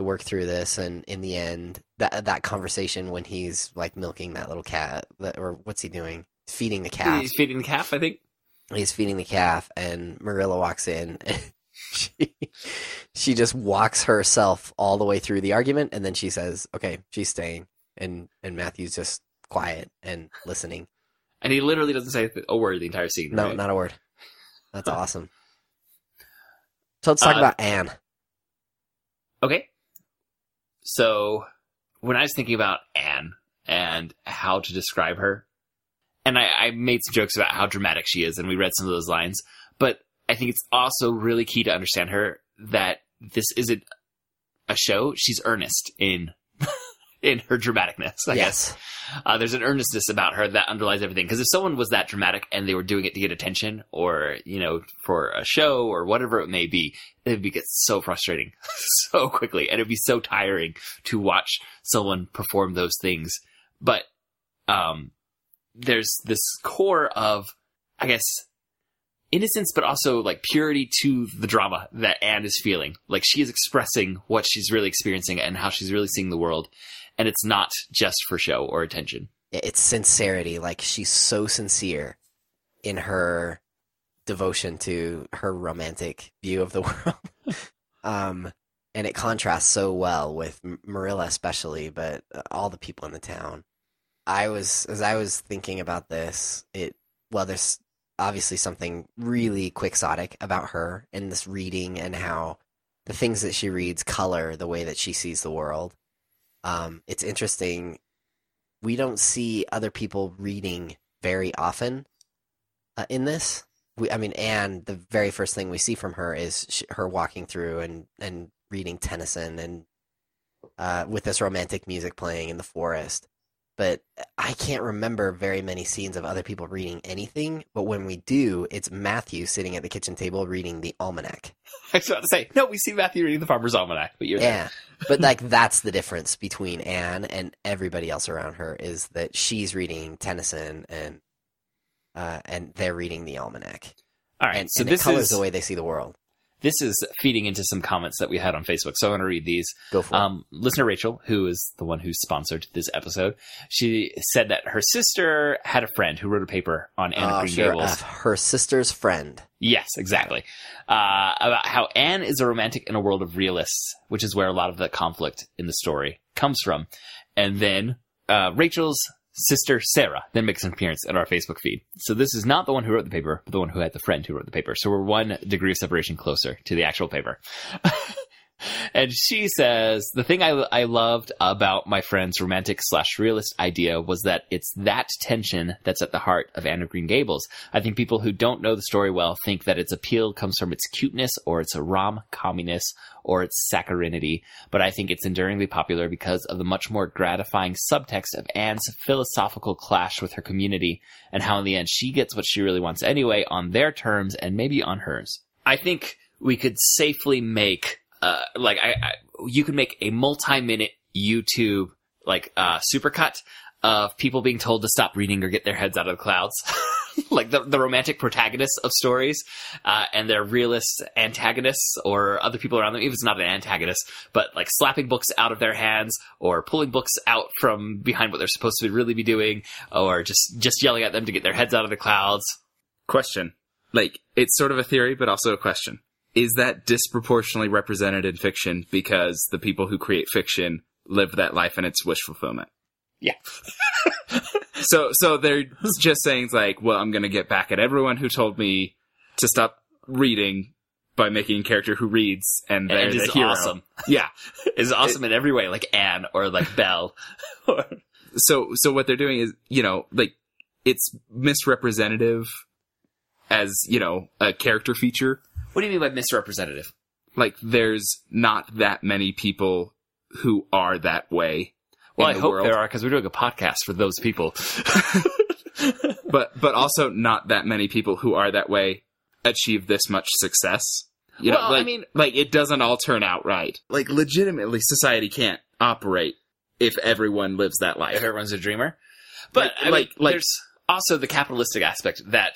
B: work through this and in the end that that conversation when he's like milking that little cat that, or what's he doing feeding the calf
A: He's feeding the calf, I think.
B: he's feeding the calf and marilla walks in <laughs> she, she just walks herself all the way through the argument, and then she says, "Okay, she's staying," and and Matthew's just quiet and listening.
A: And he literally doesn't say a word the entire scene.
B: No,
A: right?
B: not a word. That's awesome. So let's talk
A: Uh,
B: about Anne.
A: Okay. So when I was thinking about Anne and how to describe her, and I, I made some jokes about how dramatic she is, and we read some of those lines, but I think it's also really key to understand her that this isn't a show. She's earnest in in her dramaticness. I guess uh, there's an earnestness about her that underlies everything. Because if someone was that dramatic and they were doing it to get attention, or you know, for a show or whatever it may be, it would be get so frustrating <laughs> so quickly, and it'd be so tiring to watch someone perform those things. But um, there's this core of, I guess, innocence, but also like purity to the drama that Anne is feeling. Like she is expressing what she's really experiencing and how she's really seeing the world, and it's not just for show or attention.
B: It's sincerity. Like she's so sincere in her devotion to her romantic view of the <laughs> world. um, and it contrasts so well with Marilla, especially, but uh, all the people in the town. I was, as I was thinking about this, it, well, there's obviously something really quixotic about her in this reading and how the things that she reads color the way that she sees the world. Um, it's interesting. We don't see other people reading very often uh, in this. We, I mean, Anne. The very first thing we see from her is sh her walking through and and reading Tennyson and uh, with this romantic music playing in the forest. But I can't remember very many scenes of other people reading anything. But when we do, it's Matthew sitting at the kitchen table reading the almanac. <laughs>
A: I was about to say, no, we see Matthew reading the Farmer's Almanac, but you're
B: Yeah, but like <laughs> that's the difference between Anne and everybody else around her is that she's reading Tennyson and uh, and they're reading the almanac,
A: All right,
B: and,
A: so
B: and
A: this
B: it colors
A: is
B: the way they see the world.
A: This is feeding into some comments that we had on Facebook. So I want to read these.
B: Go for it.
A: Um, listener Rachel, who is the one who sponsored this episode, she said that her sister had a friend who wrote a paper on Anne
B: Oh,
A: of Green
B: sure,
A: Gables.
B: her sister's friend.
A: Yes, exactly. Uh, about how Anne is a romantic in a world of realists, which is where a lot of the conflict in the story comes from. And then uh, Rachel's sister Sarah then makes an appearance in our Facebook feed. So this is not the one who wrote the paper, but the one who had the friend who wrote the paper. So we're one degree of separation closer to the actual paper. <laughs> And she says, the thing I, I loved about my friend's romantic slash realist idea was that it's that tension that's at the heart of Anne of Green Gables. I think people who don't know the story well think that its appeal comes from its cuteness or its rom comminess or its saccharinity, but I think it's enduringly popular because of the much more gratifying subtext of Anne's philosophical clash with her community and how in the end she gets what she really wants anyway on their terms and maybe on hers. I think we could safely make uh, like I, I you could make a multi-minute YouTube like uh supercut of people being told to stop reading or get their heads out of the clouds. <laughs> like the, the romantic protagonists of stories, uh, and their realist antagonists or other people around them, even if it's not an antagonist, but like slapping books out of their hands or pulling books out from behind what they're supposed to really be doing or just, just yelling at them to get their heads out of the clouds.
D: Question. Like, it's sort of a theory, but also a question. Is that disproportionately represented in fiction because the people who create fiction live that life and it's wish fulfillment?
A: Yeah. <laughs>
D: so, so they're just saying like, well, I'm gonna get back at everyone who told me to stop reading by making a character who reads and they're
A: And
D: the
A: is
D: hero.
A: awesome. <laughs>
D: Yeah. <laughs>
A: Is awesome in every way, like Anne or like Belle.
D: so so what they're doing is you know like it's misrepresentative as you know a character feature
A: what do you mean by misrepresentative?
D: like there's not that many people who are that way
A: Well,
D: in
A: I
D: the
A: hope
D: world.
A: there are because we're doing a podcast for those people. <laughs> <laughs>
D: but but also not that many people who are that way achieve this much success you
A: Well,
D: know
A: I mean-
D: like it doesn't all turn out right like legitimately society can't operate if everyone lives that life.
A: if
D: life
A: everyone's a dreamer. But
D: Like-
A: I mean,
D: like- like-
A: there's also the capitalistic aspect that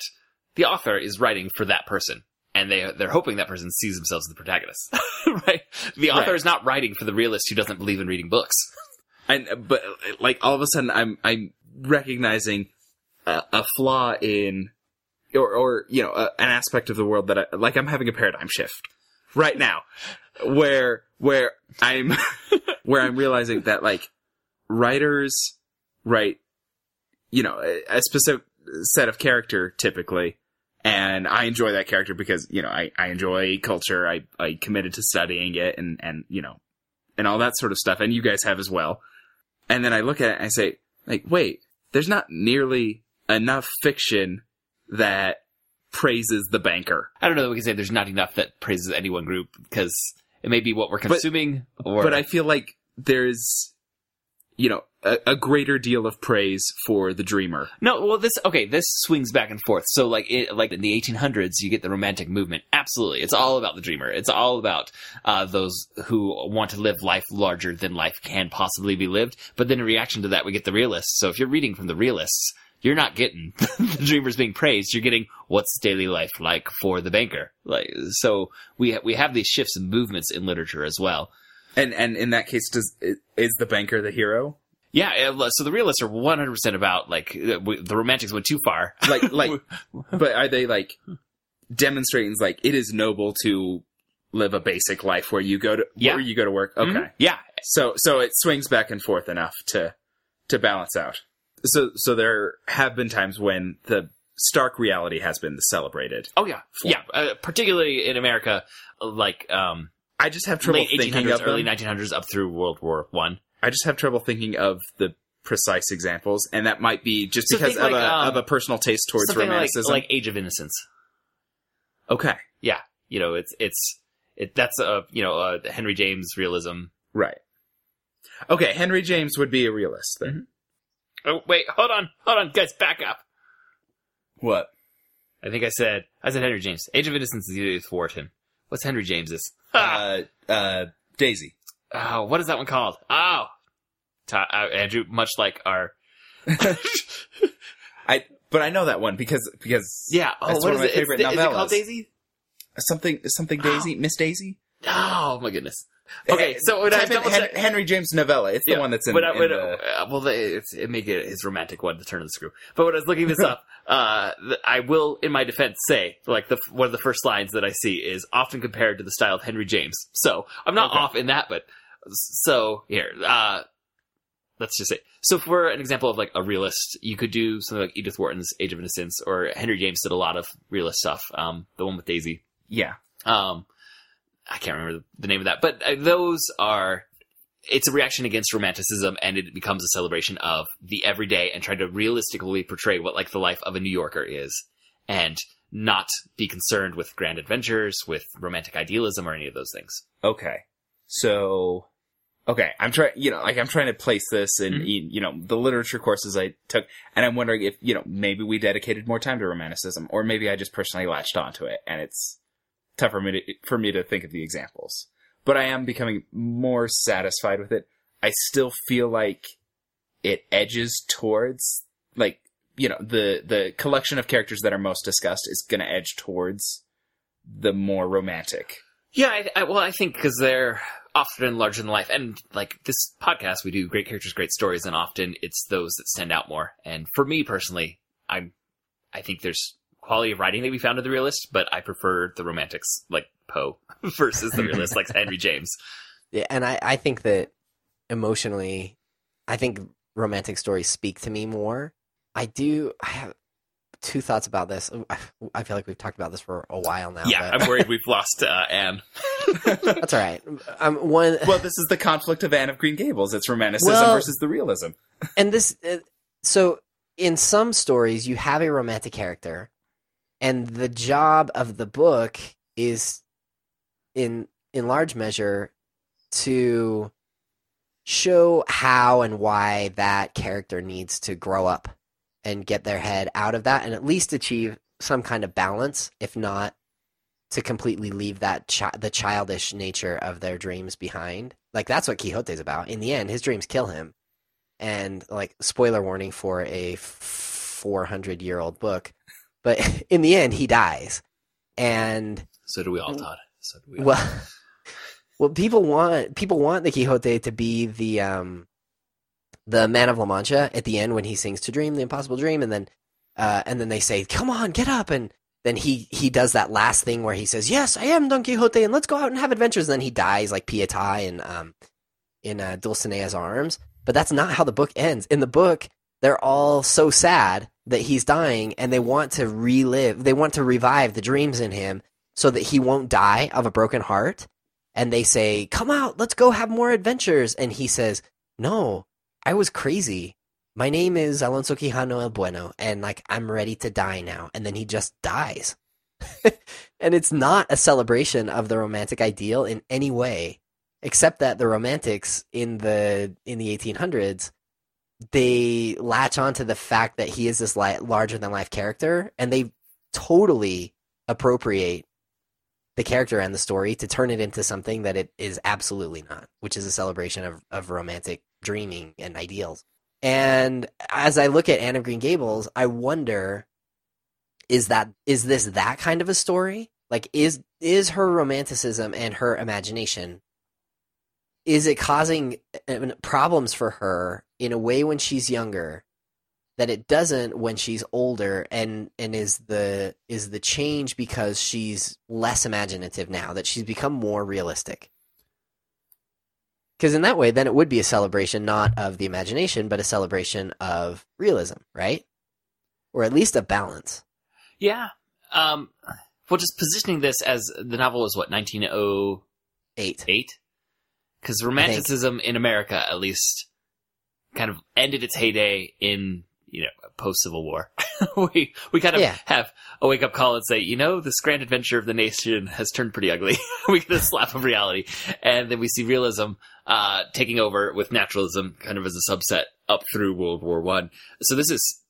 A: the author is writing for that person. And they they're hoping that person sees themselves as the protagonist, <laughs> right? The author
D: Right.
A: is not writing for the realist who doesn't believe in reading books. <laughs>
D: and but like all of a sudden i'm i'm recognizing a, a flaw in or or you know a, an aspect of the world that I, like i'm having a paradigm shift right now, where where I'm <laughs> where I'm realizing that like writers write, you know, a, a specific set of character typically, and I enjoy that character because you know I I enjoy culture. I I committed to studying it and and you know, and all that sort of stuff, and you guys have as well. And then I look at it and I say, like, wait, there's not nearly enough fiction that praises the banker.
A: I don't know that we can say there's not enough that praises any one group because it may be what we're consuming. or
D: but I feel like there's, you know, a, a greater deal of praise for the dreamer.
A: No, well, this okay. This swings back and forth. So, like, it, like in the 1800s, you get the romantic movement. Absolutely, it's all about the dreamer. It's all about uh, those who want to live life larger than life can possibly be lived. But then, in reaction to that, we get the realists. So, if you're reading from the realists, you're not getting <laughs> the dreamers being praised. You're getting what's daily life like for the banker. Like, so we ha- we have these shifts and movements in literature as well.
D: And and in that case, does is the banker the hero?
A: Yeah, uh, so the realists are 100% about like uh, the romantics went too far. <laughs>
D: Like like, <laughs> but are they like demonstrating like it is noble to live a basic life where you go to
A: Yeah.
D: where you go to work? Okay,
A: Mhm. Yeah,
D: so so it swings back and forth enough to to balance out. So so there have been times when the stark reality has been celebrated.
A: Oh yeah, yeah. Uh, particularly in America, like um,
D: I just have trouble
A: late
D: thinking
A: 1800s,
D: of
A: early 1900s, up through World War One.
D: I just have trouble thinking of the precise examples, and that might be just
A: So
D: because of,
A: like,
D: a,
A: um,
D: of a personal taste towards
A: Something like,
D: romanticism.
A: like Age of Innocence.
D: okay,
A: Yeah, you know, it's it's it. That's a you know uh, Henry James realism.
D: right. Okay, Henry James would be a realist then.
A: Oh wait, hold on, hold on, guys, back up.
D: What?
A: I think I said I said Henry James. Age of Innocence is Edith Wharton. What's Henry James's?
D: Uh, uh, Daisy.
A: oh, what is that one called? Oh, Ta- uh, Andrew. Much like our <laughs>
D: I but I know that one because because
A: yeah. Oh,
D: That's
A: what
D: one
A: is
D: of
A: it?
D: my
A: It's
D: favorite
A: the- is it called Daisy?
D: something something Daisy Miss Daisy.
A: Oh my goodness. Okay,
D: Eh,
A: so when I
D: type in
A: double
D: Hen- Henry James novella, it's the
A: Yeah,
D: one that's in,
A: when I,
D: in
A: when,
D: the.
A: uh, well, they- it's, it make it his romantic one, the turn of the screw. But when I was looking this <laughs> up, uh, th- I will, in my defense, say like the one of the first lines that I see is often compared to the style of Henry James. So I'm not
D: Okay.
A: off in that, but so here, uh, let's just say. So for an example of like a realist, you could do something like Edith Wharton's Age of Innocence, or Henry James did a lot of realist stuff. Um, the one with Daisy.
D: yeah,
A: Um, I can't remember the, name of that, but uh, those are. It's a reaction against romanticism, and it becomes a celebration of the everyday and trying to realistically portray what like the life of a New Yorker is, and not be concerned with grand adventures, with romantic idealism, or any of those things.
D: Okay. So, okay, I'm trying, you know, like I'm trying to place this in,
A: Mhm.
D: you know, the literature courses I took, and I'm wondering if, you know, maybe we dedicated more time to romanticism, or maybe I just personally latched onto it, and it's tough for me to, for me to think of the examples. But I am becoming more satisfied with it. I still feel like it edges towards, like, you know, the, the collection of characters that are most discussed is gonna edge towards the more romantic.
A: Yeah, I, I, well, I think because they're often larger than life, and like this podcast, we do great characters, great stories, and often it's those that stand out more. And for me personally, I'm, I think there's quality of writing that we found in the realist, but I prefer the romantics like Poe <laughs> versus the realist like Henry James.
B: Yeah, and I, I think that emotionally, I think romantic stories speak to me more. I do. I have two thoughts about this. I- I feel like we've talked about this for a while now.
A: yeah,
B: but
A: I'm worried <laughs> we've lost uh, Anne.
B: that's all right. Um, one
D: Well, this is the conflict of Anne of Green Gables. It's romanticism
B: Well-
D: versus the realism.
B: and this uh, so in some stories you have a romantic character and the job of the book is in in large measure to show how and why that character needs to grow up and get their head out of that and at least achieve some kind of balance if not to completely leave that chi- the childish nature of their dreams behind. Like that's what quixote's about. In the end his dreams kill him. And like spoiler warning for a 400 year old book but <laughs> in the end he dies and
A: So do we all, Todd. So do we all.
B: well <laughs> well people want people want the quixote to be the um the man of la mancha at the end when he sings to dream the impossible dream and then uh and then they say come on get up and then he he does that last thing where he says, "Yes, I am Don Quixote, and let's go out and have adventures." And then he dies like Pieta in um in uh, Dulcinea's arms. But that's not how the book ends. In the book, they're all so sad that he's dying, and they want to relive, they want to revive the dreams in him so that he won't die of a broken heart. And they say, "Come out, let's go have more adventures." And he says, "No, I was crazy." My name is Alonso Quijano El Bueno, and like I'm ready to die now. And then he just dies. <laughs> and it's not a celebration of the romantic ideal in any way, except that the romantics in the in the 1800s they latch on to the fact that he is this li- larger than life character, and they totally appropriate the character and the story to turn it into something that it is absolutely not, which is a celebration of, of romantic dreaming and ideals. And as I look at Anne of Green Gables, I wonder is that is this that kind of a story? Like is is her romanticism and her imagination is it causing uh, problems for her in a way when she's younger that it doesn't when she's older and and is the is the change because she's less imaginative now that she's become more realistic because in that way, then it would be a celebration not of the imagination, but a celebration of realism, right? Or at least a balance.
A: Yeah. Um, well, just positioning this as the novel is what 1908,
B: Eight.
A: Because romanticism in America, at least, kind of ended its heyday in you know post Civil War. <laughs> we we kind of
B: Yeah.
A: have a wake up call and say, you know, this grand adventure of the nation has turned pretty ugly. <laughs> we get a slap of reality, and then we see realism uh, taking over with naturalism, kind of as a subset up through World War One. So this is.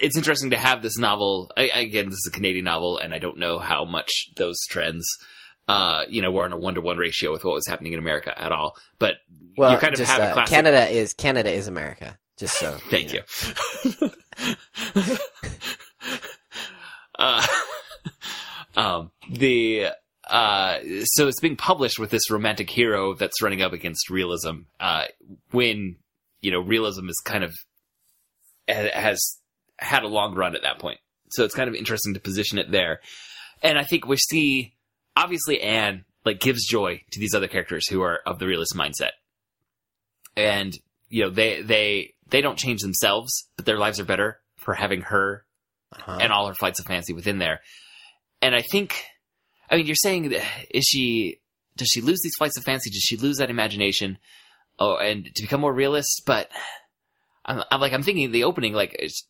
A: It's interesting to have this novel. I, again, this is a Canadian novel, and I don't know how much those trends, uh, you know, we're on a one to one ratio with what was happening in America at all. But
B: Well,
A: you kind of
B: just,
A: have a
B: uh,
A: classic.
B: Canada is Canada is America. Just so. <laughs>
A: Thank
B: know.
A: you. <laughs> uh, <laughs> um, the uh, so it's being published with this romantic hero that's running up against realism. Uh, when you know realism is kind of has had a long run at that point, so it's kind of interesting to position it there. And I think we see obviously Anne like gives joy to these other characters who are of the realist mindset, and you know they they they don't change themselves, but their lives are better for having her
B: Uh-huh.
A: and all her flights of fancy within there. And I think, I mean, you're saying that is she does she lose these flights of fancy? Does she lose that imagination? Oh, and to become more realist? But I'm, I'm like I'm thinking the opening like it's,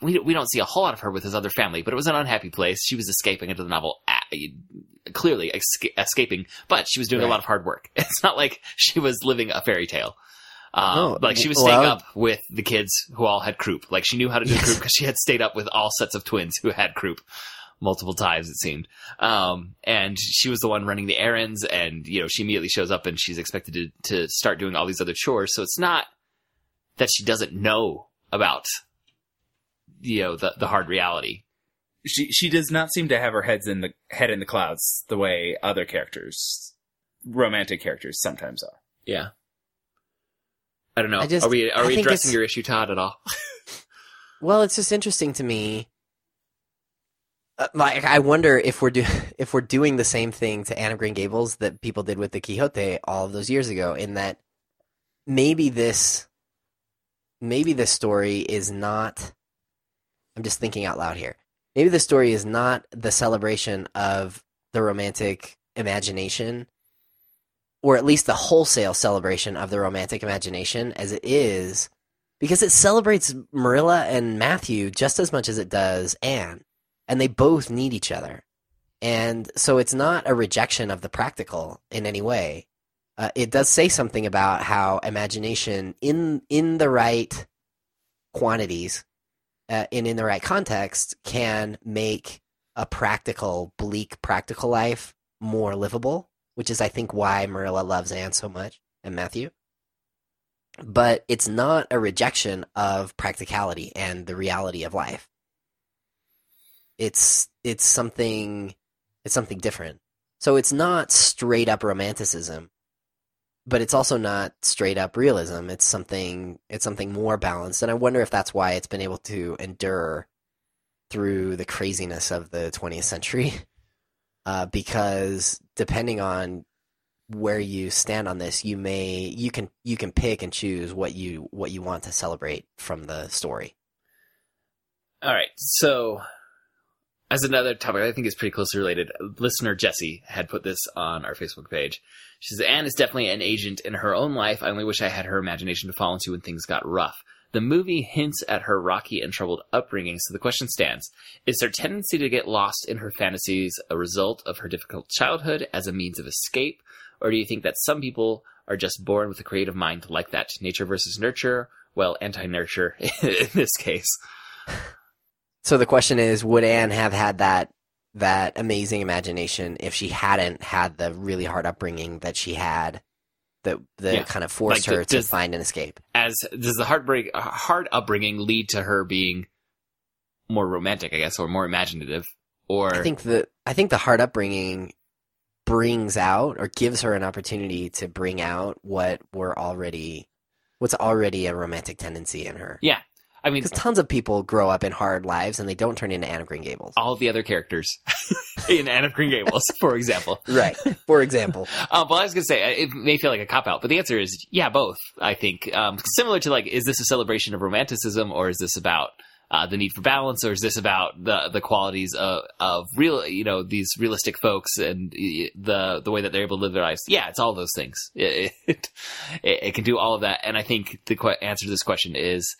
A: we we don't see a whole lot of her with his other family, but it was an unhappy place. She was escaping into the novel. Ah, Clearly esca- escaping, but she was doing a lot of hard work. <laughs> It's not like she was living a fairy tale. Um,
B: No,
A: like she was
B: well-
A: staying up with the kids who all had croup. Like she knew how to do
B: Yes.
A: croup because she had stayed up with all sets of twins who had croup multiple times. It seemed, um, and she was the one running the errands. And you know, she immediately shows up and she's expected to to start doing all these other chores. So it's not that she doesn't know about you know the the hard reality.
C: She she does not seem to have her heads in the head in the clouds the way other characters, romantic characters, sometimes are.
A: Yeah. I don't know.
B: I just-
A: are we are
B: I
A: we addressing your issue, Todd, at all? <laughs>
B: Well, it's just interesting to me. Uh, like, I wonder if we're do <laughs> if we're doing the same thing to Anne of Green Gables that people did with the Quixote all of those years ago. In that maybe this, maybe this story is not. I'm just thinking out loud here. Maybe the story is not the celebration of the romantic imagination, or at least the wholesale celebration of the romantic imagination, as it is because it celebrates Marilla and Matthew just as much as it does Anne, and they both need each other. And so it's not a rejection of the practical in any way. Uh, it does say something about how imagination in in the right quantities uh, and in the right context can make a practical, bleak, practical life more livable, which is, I think, why Marilla loves Anne so much and Matthew but it's not a rejection of practicality and the reality of life. It's it's something it's something different. So it's not straight up romanticism, but it's also not straight up realism. It's something it's something more balanced, and I wonder if that's why it's been able to endure through the craziness of the 20th century. <laughs> Uh, because depending on where you stand on this, you may you can you can pick and choose what you what you want to celebrate from the story.
A: All right. So, as another topic, I think is pretty closely related. Listener Jesse had put this on our Facebook page. She says Anne is definitely an agent in her own life. I only wish I had her imagination to fall into when things got rough. The movie hints at her rocky and troubled upbringing, so the question stands Is her tendency to get lost in her fantasies a result of her difficult childhood as a means of escape? Or do you think that some people are just born with a creative mind like that? Nature versus nurture? Well, anti nurture <laughs> in this case.
B: So the question is, would Anne have had that that amazing imagination if she hadn't had the really hard upbringing that she had that that
A: Yeah.
B: kind of forced
A: Like,
B: her to
A: does-
B: find an escape?
A: As does the heartbreak, uh, hard upbringing lead to her being more romantic, I guess, or more imaginative? Or
B: I think the I think the hard upbringing brings out or gives her an opportunity to bring out what we're already what's already a romantic tendency in her.
A: yeah, I mean,
B: Because tons of people grow up in hard lives and they don't turn into Anne of Green Gables.
A: all the other characters <laughs> in Anne of Green Gables, <laughs> for example.
B: Right. For example. <laughs>
A: Uh, well, I was going to say, it may feel like a cop out, but the answer is yeah, both, I think. Um, similar to like, is this a celebration of romanticism or is this about uh, the need for balance or is this about the, the qualities of, of real, you know, these realistic folks and the, the way that they're able to live their lives? Yeah, it's all those things. It, it, it can do all of that. And I think the que- answer to this question is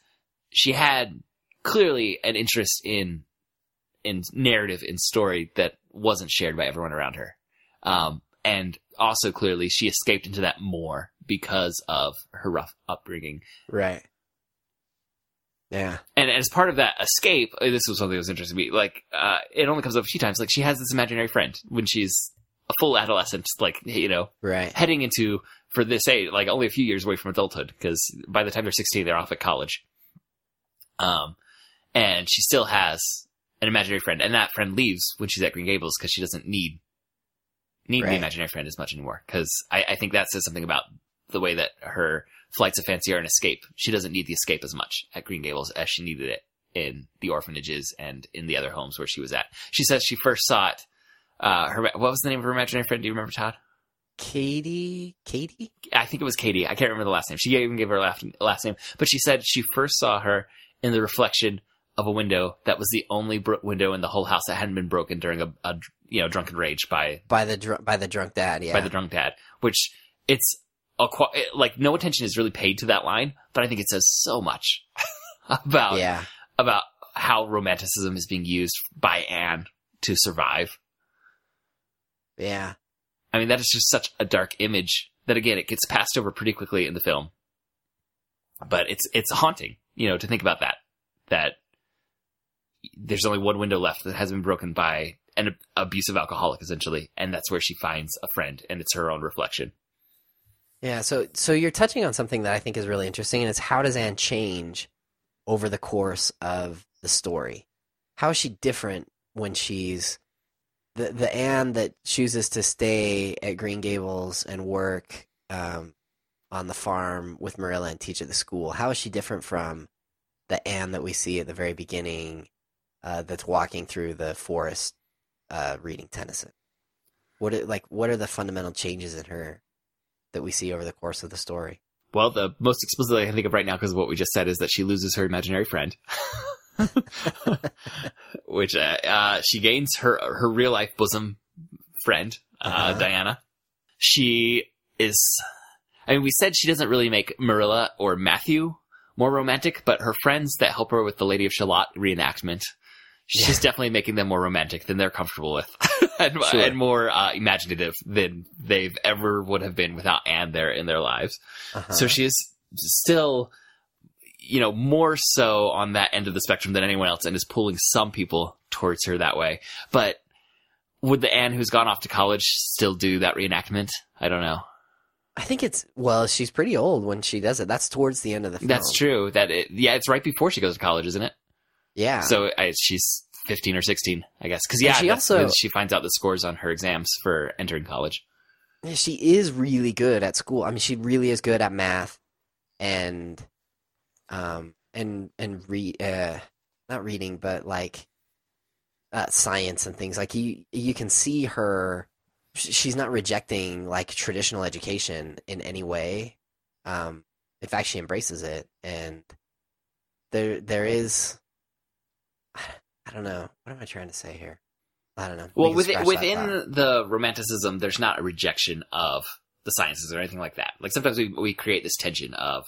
A: she had clearly an interest in, in narrative, in story that wasn't shared by everyone around her. Um, and also clearly she escaped into that more because of her rough upbringing.
B: Right. Yeah.
A: And as part of that escape, uh, this was something that was interesting to me. Like, uh, it only comes up a few times. Like, she has this imaginary friend when she's a full adolescent, like, you know,
B: Right.
A: heading into, for this age, like only a few years away from adulthood, because by the time they're 16, they're off at college. Um, and she still has an imaginary friend, and that friend leaves when she's at Green Gables because she doesn't need need the imaginary friend as much anymore. Because I, I think that says something about the way that her flights of fancy are an escape. She doesn't need the escape as much at Green Gables as she needed it in the orphanages and in the other homes where she was at. She says she first saw it. Uh, her what was the name of her imaginary friend? Do you remember, Todd?
B: Katie? Katie?
A: I think it was Katie. I can't remember the last name. She even gave her last, last name, but she said she first saw her in the reflection of a window that was the only bro- window in the whole house that hadn't been broken during a, a you know drunken rage by
B: By the dr- by the drunk dad, yeah.
A: by the drunk dad. Which it's a like no attention is really paid to that line, but I think it says so much <laughs> about
B: yeah.
A: about how romanticism is being used by Anne to survive.
B: Yeah.
A: I mean, that is just such a dark image that again, it gets passed over pretty quickly in the film. But it's, it's haunting, you know, to think about that, that there's only one window left that hasn't been broken by an abusive alcoholic, essentially. And that's where she finds a friend and it's her own reflection.
B: Yeah, so so you're touching on something that I think is really interesting, and it's how does Anne change over the course of the story? How is she different when she's the the Anne that chooses to stay at Green Gables and work um, on the farm with Marilla and teach at the school? How is she different from the Anne that we see at the very beginning uh, that's walking through the forest uh, reading Tennyson? What are, like what are the fundamental changes in her that we see over the course of the story?
A: Well, the most explicit I can think of right now, because of what we just said, is that she loses her imaginary friend, <laughs> <laughs> which uh, uh, she gains her her real life bosom friend, uh,
B: Uh-huh.
A: Diana. She is. I mean, we said she doesn't really make Marilla or Matthew more romantic, but her friends that help her with the Lady of Shalott reenactment, she's
B: Yeah.
A: definitely making them more romantic than they're comfortable with, <laughs> and,
B: Sure.
A: and more uh, imaginative than they've ever would have been without Anne there in their lives.
B: Uh-huh.
A: So she is still, you know, more so on that end of the spectrum than anyone else and is pulling some people towards her that way. But would the Anne who's gone off to college still do that reenactment? I don't know.
B: I think it's well, she's pretty old when she does it. That's towards the end of the film.
A: That's true. That it, yeah, it's right before she goes to college, isn't it?
B: Yeah.
A: So I, she's 15 or 16, I guess. Cause
B: And
A: yeah,
B: she also-
A: she finds out the scores on her exams for entering college.
B: Yeah, she is really good at school. I mean, she really is good at math and um and and read uh not reading, but like uh, science and things. Like you, you can see her. Sh- She's not rejecting like traditional education in any way. Um, in fact, she embraces it, and there, there is. I don't know. What am I trying to say here? I don't know.
A: Well, within, within the romanticism, there's not a rejection of the sciences or anything like that. Like sometimes we we create this tension of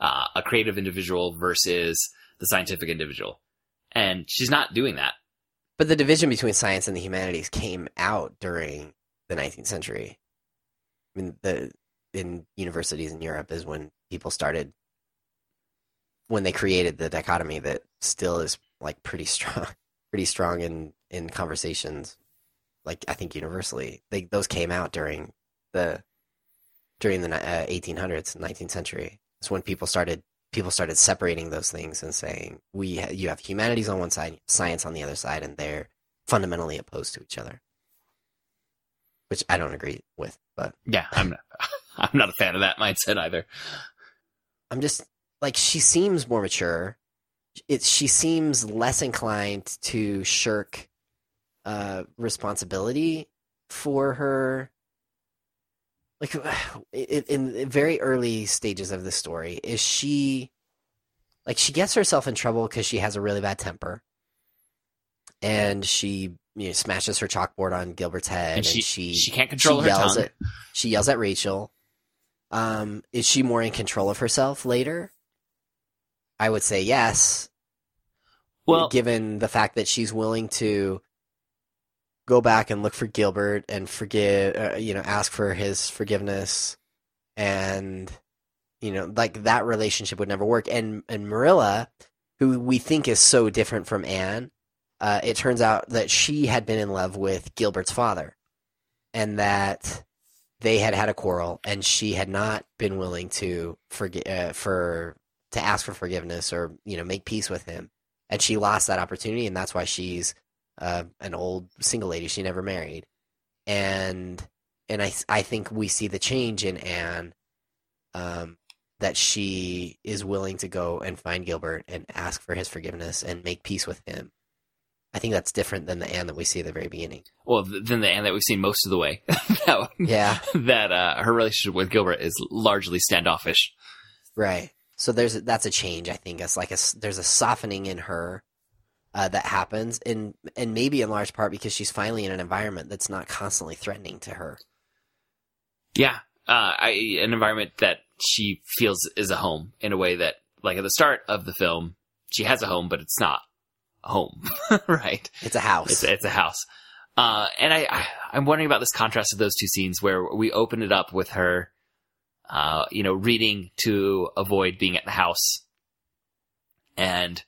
A: uh, a creative individual versus the scientific individual, and she's not doing that.
B: But the division between science and the humanities came out during the 19th century. I mean, the in universities in Europe is when people started when they created the dichotomy that still is like pretty <laughs> strong, pretty strong in in conversations. Like I think universally, they those came out during the during the uh, 1800s, 19th century. It's when people started people started separating those things and saying we you have humanities on one side, science on the other side, and they're fundamentally opposed to each other. Which I don't agree with, but
A: Yeah, I'm not, <laughs> I'm not a fan of that mindset either.
B: I'm just like she seems more mature. It she seems less inclined to shirk uh responsibility for her like <sighs> in, in very early stages of the story is she like she gets herself in trouble because she has a really bad temper and she you know, smashes her chalkboard on Gilbert's head
A: And
B: and,
A: she
B: she
A: she can't control
B: she
A: her
B: yells
A: tongue.
B: At, she yells at Rachel. Um, is she more in control of herself later? I would say yes.
A: Well,
B: given the fact that she's willing to go back and look for Gilbert and forgive, uh, you know, ask for his forgiveness, and you know, like that relationship would never work. And and Marilla, who we think is so different from Anne, uh, it turns out that she had been in love with Gilbert's father, and that they had had a quarrel, and she had not been willing to forget uh, for to ask for forgiveness or you know make peace with him, and she lost that opportunity, and that's why she's uh, an old single lady. She never married, and and I I think we see the change in Anne, um, that she is willing to go and find Gilbert and ask for his forgiveness and make peace with him. I think that's different than the Anne that we see at the very beginning.
A: well, than the Anne that we've seen most of the way, <laughs> that,
B: Yeah, <laughs>
A: that uh, her relationship with Gilbert is largely standoffish.
B: right. So there's that's a change. I think it's like a there's a softening in her uh, that happens, and and maybe in large part because she's finally in an environment that's not constantly threatening to her.
A: Yeah, uh, I, an environment that she feels is a home in a way that, like at the start of the film, she has a home, but it's not home, <laughs> right?
B: It's a house.
A: It's it's a house. Uh, and I, I I'm wondering about this contrast of those two scenes where we open it up with her, uh, you know, reading to avoid being at the house, and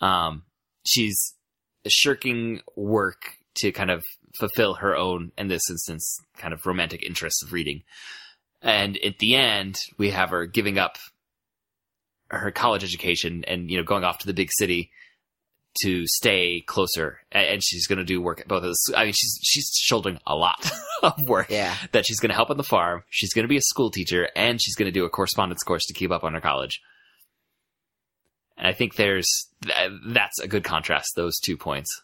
A: um, she's shirking work to kind of fulfill her own, in this instance, kind of romantic interests of reading. And at the end, we have her giving up her college education and you know going off to the big city to stay closer, and she's going to do work at both of those. I mean, she's she's shouldering a lot <laughs> of work
B: yeah,
A: that she's going to help on the farm. She's going to be a school teacher, and she's going to do a correspondence course to keep up on her college. And I think there's that's a good contrast. Those two points.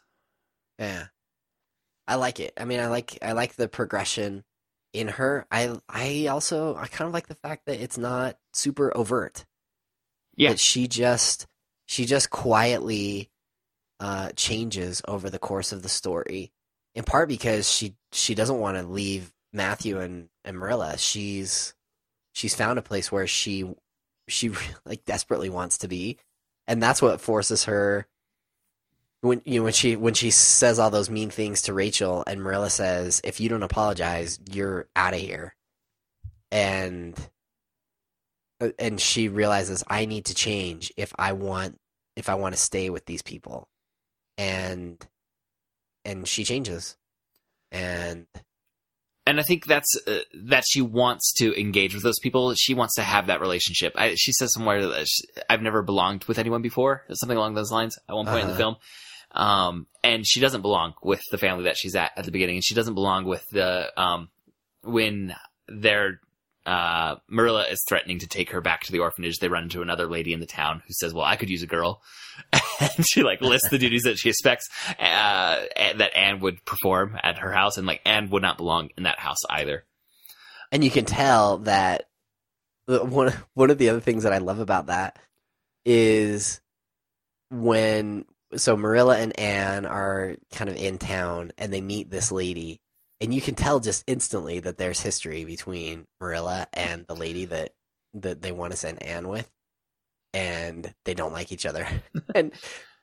B: yeah. I like it. I mean, I like I like the progression in her. I I also I kind of like the fact that it's not super overt.
A: Yeah.
B: that she just she just quietly uh, changes over the course of the story. In part because she she doesn't want to leave Matthew and, and Marilla. She's she's found a place where she she <laughs> like desperately wants to be, and that's what forces her. When you know when she when she says all those mean things to Rachel and Marilla says, "If you don't apologize, you're out of here," and uh, and she realizes I need to change if I want if I want to stay with these people, and and she changes, and
A: and I think that's uh, that she wants to engage with those people. She wants to have that relationship. I, she says somewhere that she, I've never belonged with anyone before, something along those lines. At one point in the
B: Uh-huh.
A: film, um, and she doesn't belong with the family that she's at at the beginning, and she doesn't belong with the um, when they're uh, Marilla is threatening to take her back to the orphanage, they run into another lady in the town who says, "Well, I could use a girl," <laughs> and she like lists the duties that she expects uh, that Anne would perform at her house, and like Anne would not belong in that house either.
B: and you can tell that one one of the other things that I love about that is when so Marilla and Anne are kind of in town and they meet this lady and you can tell just instantly that there's history between Marilla and the lady that that they want to send Anne with. And they don't like each other. <laughs> <laughs> And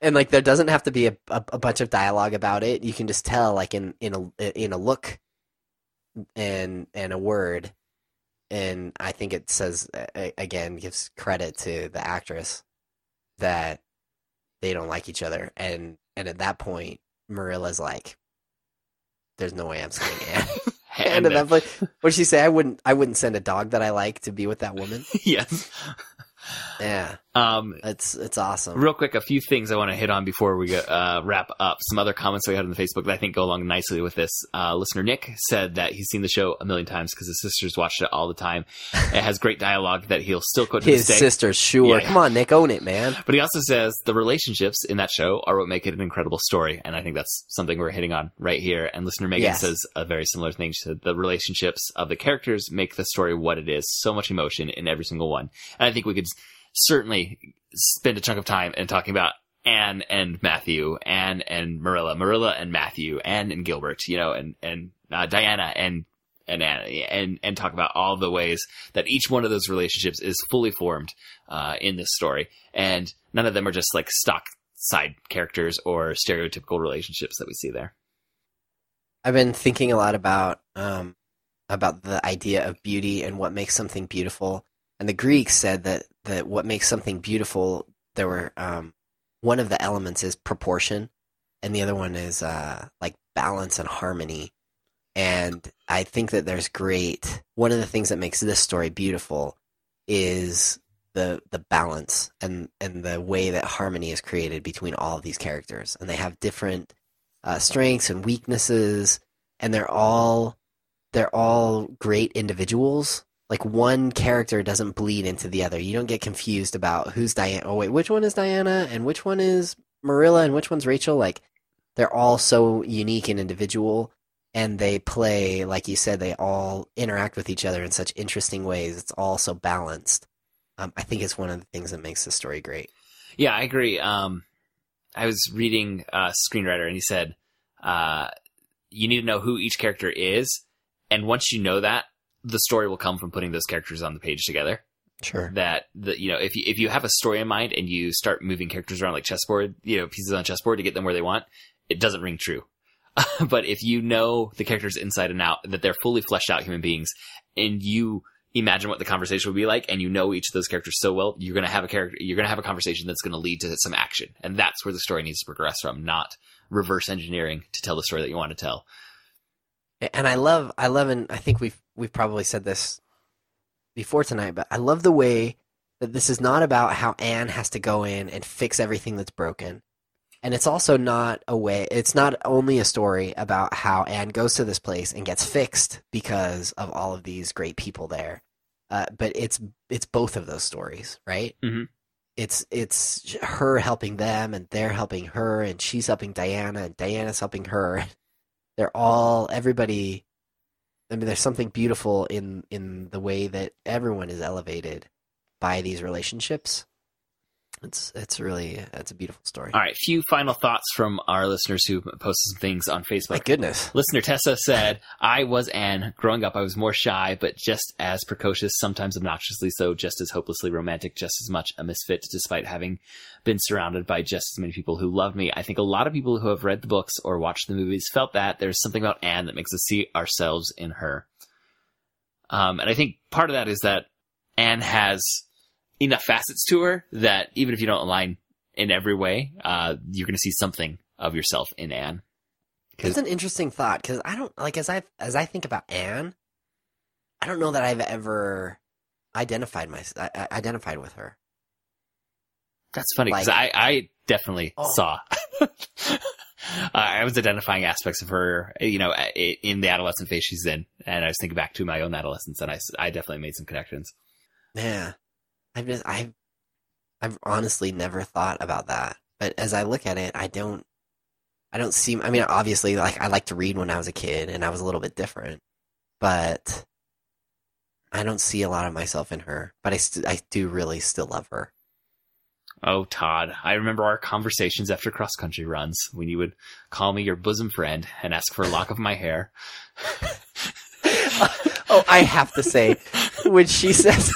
B: and like there doesn't have to be a, a, a bunch of dialogue about it. You can just tell like in in a in a look and and a word. And i think it says again gives credit to the actress that they don't like each other. And and at that point marilla's like there's no way i'm sending anne and
A: And
B: at that point What'd she say? I wouldn't i wouldn't send a dog that i like to be with that woman. <laughs>
A: Yes.
B: Yeah
A: Um,
B: it's it's awesome
A: Real quick, a few things I want to hit on before we uh, wrap up. Some other comments we had on the Facebook that I think go along nicely with this. Uh, listener Nick said that he's seen the show a million times because his sisters watched it all the time. It has great dialogue that he'll still quote to
B: his sisters sure
A: yeah.
B: come on nick own it man
A: But he also says the relationships in that show are what make it an incredible story. And I think that's something we're hitting on right here. And listener Megan
B: Yes.
A: says a very similar thing. She said the relationships of the characters make the story what it is. So much emotion in every single one. And I think we could certainly spend a chunk of time in talking about Anne and Matthew, Anne and Marilla, Marilla and Matthew, Anne and Gilbert, you know, and, and uh, Diana and and and and talk about all the ways that each one of those relationships is fully formed uh, in this story, and none of them are just like stock side characters or stereotypical relationships that we see there.
B: I've been thinking a lot about um, about the idea of beauty and what makes something beautiful. And the Greeks said that that what makes something beautiful, there were um, one of the elements is proportion, and the other one is uh, like balance and harmony. And I think that there's great. One of the things that makes this story beautiful is the the balance and and the way that harmony is created between all of these characters, and they have different uh, strengths and weaknesses, and they're all they're all great individuals. Like one character doesn't bleed into the other. You don't get confused about who's Diana. Oh wait, which one is Diana and which one is Marilla and which one's Rachel? Like they're all so unique and individual, and they play like you said. They all interact with each other in such interesting ways. It's all so balanced. Um, I think it's one of the things that makes the story great.
A: Yeah, I agree. Um, I was reading a screenwriter, and he said, uh, "You need to know who each character is, and once you know that, the story will come from putting those characters on the page together."
B: Sure.
A: that the you know if you if you have a story in mind and you start moving characters around like chessboard you know pieces on chessboard to get them where they want it doesn't ring true <laughs> but if you know the characters inside and out that they're fully fleshed out human beings and you imagine what the conversation would be like and you know each of those characters so well you're going to have a character you're going to have a conversation that's going to lead to some action and that's where the story needs to progress from not reverse engineering to tell the story that you want to tell
B: and I love I love and I think we've we've probably said this before tonight, but I love the way that this is not about how Anne has to go in and fix everything that's broken. And it's also not a way it's not only a story about how Anne goes to this place and gets fixed because of all of these great people there. Uh, but it's it's both of those stories, right?
A: Mhm.
B: It's it's her helping them and they're helping her and she's helping Diana and Diana's helping her. They're all everybody I mean, there's something beautiful in in the way that everyone is elevated by these relationships. It's it's really it's a beautiful story.
A: all right few final thoughts from our listeners who posted some things on facebook
B: My goodness,
A: Listener Tessa said, I was Anne. Growing up, I was more shy, but just as precocious, sometimes obnoxiously so, just as hopelessly romantic, just as much a misfit, despite having been surrounded by just as many people who loved me. I think a lot of people who have read the books or watched the movies felt that there's something about Anne that makes us see ourselves in her. Um, and I think part of that is that Anne has enough facets to her that even if you don't align in every way, uh, you're going to see something of yourself in Anne.
B: it's an interesting thought because I don't like as I as I think about Anne, I don't know that I've ever identified my I identified with her.
A: That's funny because
B: Like-
A: I, I definitely
B: Oh.
A: saw. <laughs> uh, I was identifying aspects of her, you know, in the adolescent phase she's in, and I was thinking back to my own adolescence, and I I definitely made some connections.
B: Yeah, I've just I've I've honestly never thought about that. But as I look at it, I don't I don't see. I mean, obviously, like I like to read when I was a kid, and I was a little bit different, but I don't see a lot of myself in her. But I st- I do really still love her.
A: Oh, Todd, I remember our conversations after cross country runs when you would call me your bosom friend and ask for a lock of my hair. <laughs>
B: oh, I have to say, when she says,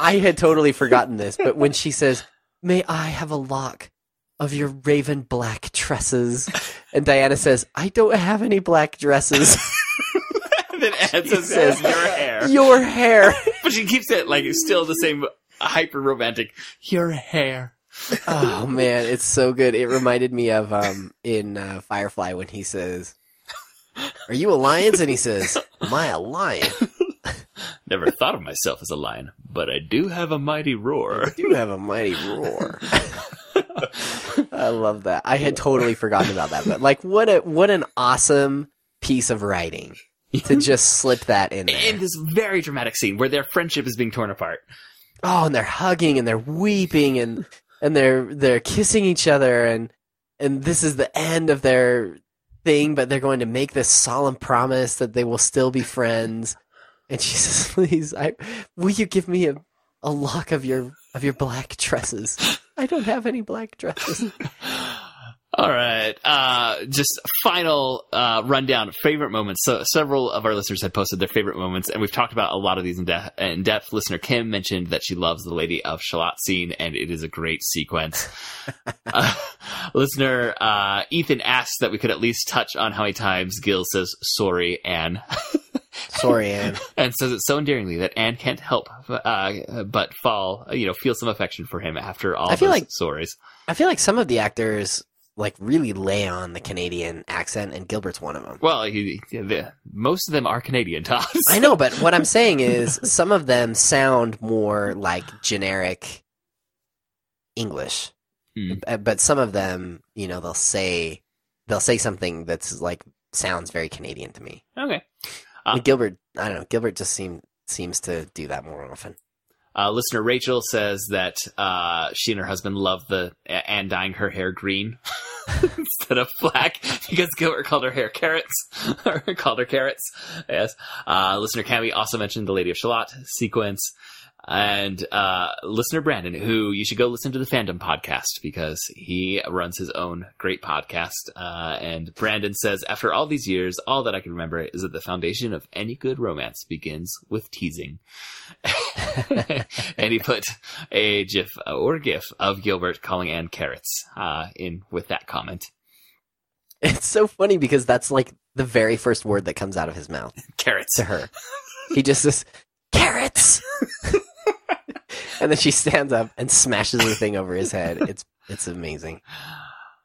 B: I had totally forgotten this, but when she says, "May I have a lock of your raven black tresses?" and Diana says, "I don't have any black dresses." <laughs>
A: and then Anne says,
B: says,
A: your hair.
B: Your hair.
A: but she keeps it like it's still the same hyper romantic. Your hair.
B: Oh man, it's so good. It reminded me of um in uh, Firefly when he says, "Are you a lion?" And he says, "Am I a lion?"
A: Never thought of myself as a lion, but I do have a mighty roar.
B: You have a mighty roar. <laughs> I love that. I had totally forgotten about that, but like, what a what an awesome piece of writing to <laughs> just slip that in there.
A: In this very dramatic scene where their friendship is being torn apart.
B: oh, and they're hugging and they're weeping and and they're they're kissing each other and and this is the end of their thing, but they're going to make this solemn promise that they will still be friends. And she says, <laughs> "Please, I will you give me a a lock of your of your black tresses? I don't have any black dresses." <laughs>
A: All right. Uh, just final uh, rundown of favorite moments. So several of our listeners had posted their favorite moments, and we've talked about a lot of these in, de- in depth. Listener Kim mentioned that she loves the Lady of Shalott scene, and it is a great sequence. <laughs> uh, listener uh, Ethan asked that we could at least touch on how many times Gil says "sorry, Anne."
B: Sorry, <laughs> Anne.
A: and says it so endearingly that Anne can't help uh, but fall, you know, feel some affection for him after all
B: I feel like-
A: sorries.
B: I feel like some of the actors like really lay on the Canadian accent, and Gilbert's one of them.
A: Well, he, the, most of them are Canadian, Todd.
B: I know, but what I'm <laughs> saying is some of them sound more like generic English. Uh, but some of them, you know, they'll say they'll say something that's like sounds very Canadian to me.
A: Okay. Uh,
B: Gilbert, I don't know, Gilbert just seem seems to do that more often.
A: Uh, listener Rachel says that uh, she and her husband love the Anne dyeing her hair green <laughs> instead of black because Gilbert called her hair carrots <laughs> or called her carrots. Yes. Uh, listener Cami also mentioned the Lady of Shalott sequence. And uh, listener Brandon, who you should go listen to the Fandom podcast because he runs his own great podcast. Uh, and Brandon says, after all these years, all that I can remember is that the foundation of any good romance begins with teasing. <laughs> and he put a gif uh, or gif of Gilbert calling Anne carrots uh, in with that comment.
B: It's so funny because that's like the very first word that comes out of his mouth <laughs>
A: Carrots.
B: to her. He just says carrots, <laughs> <laughs> and then she stands up and smashes the thing over his head. It's it's amazing.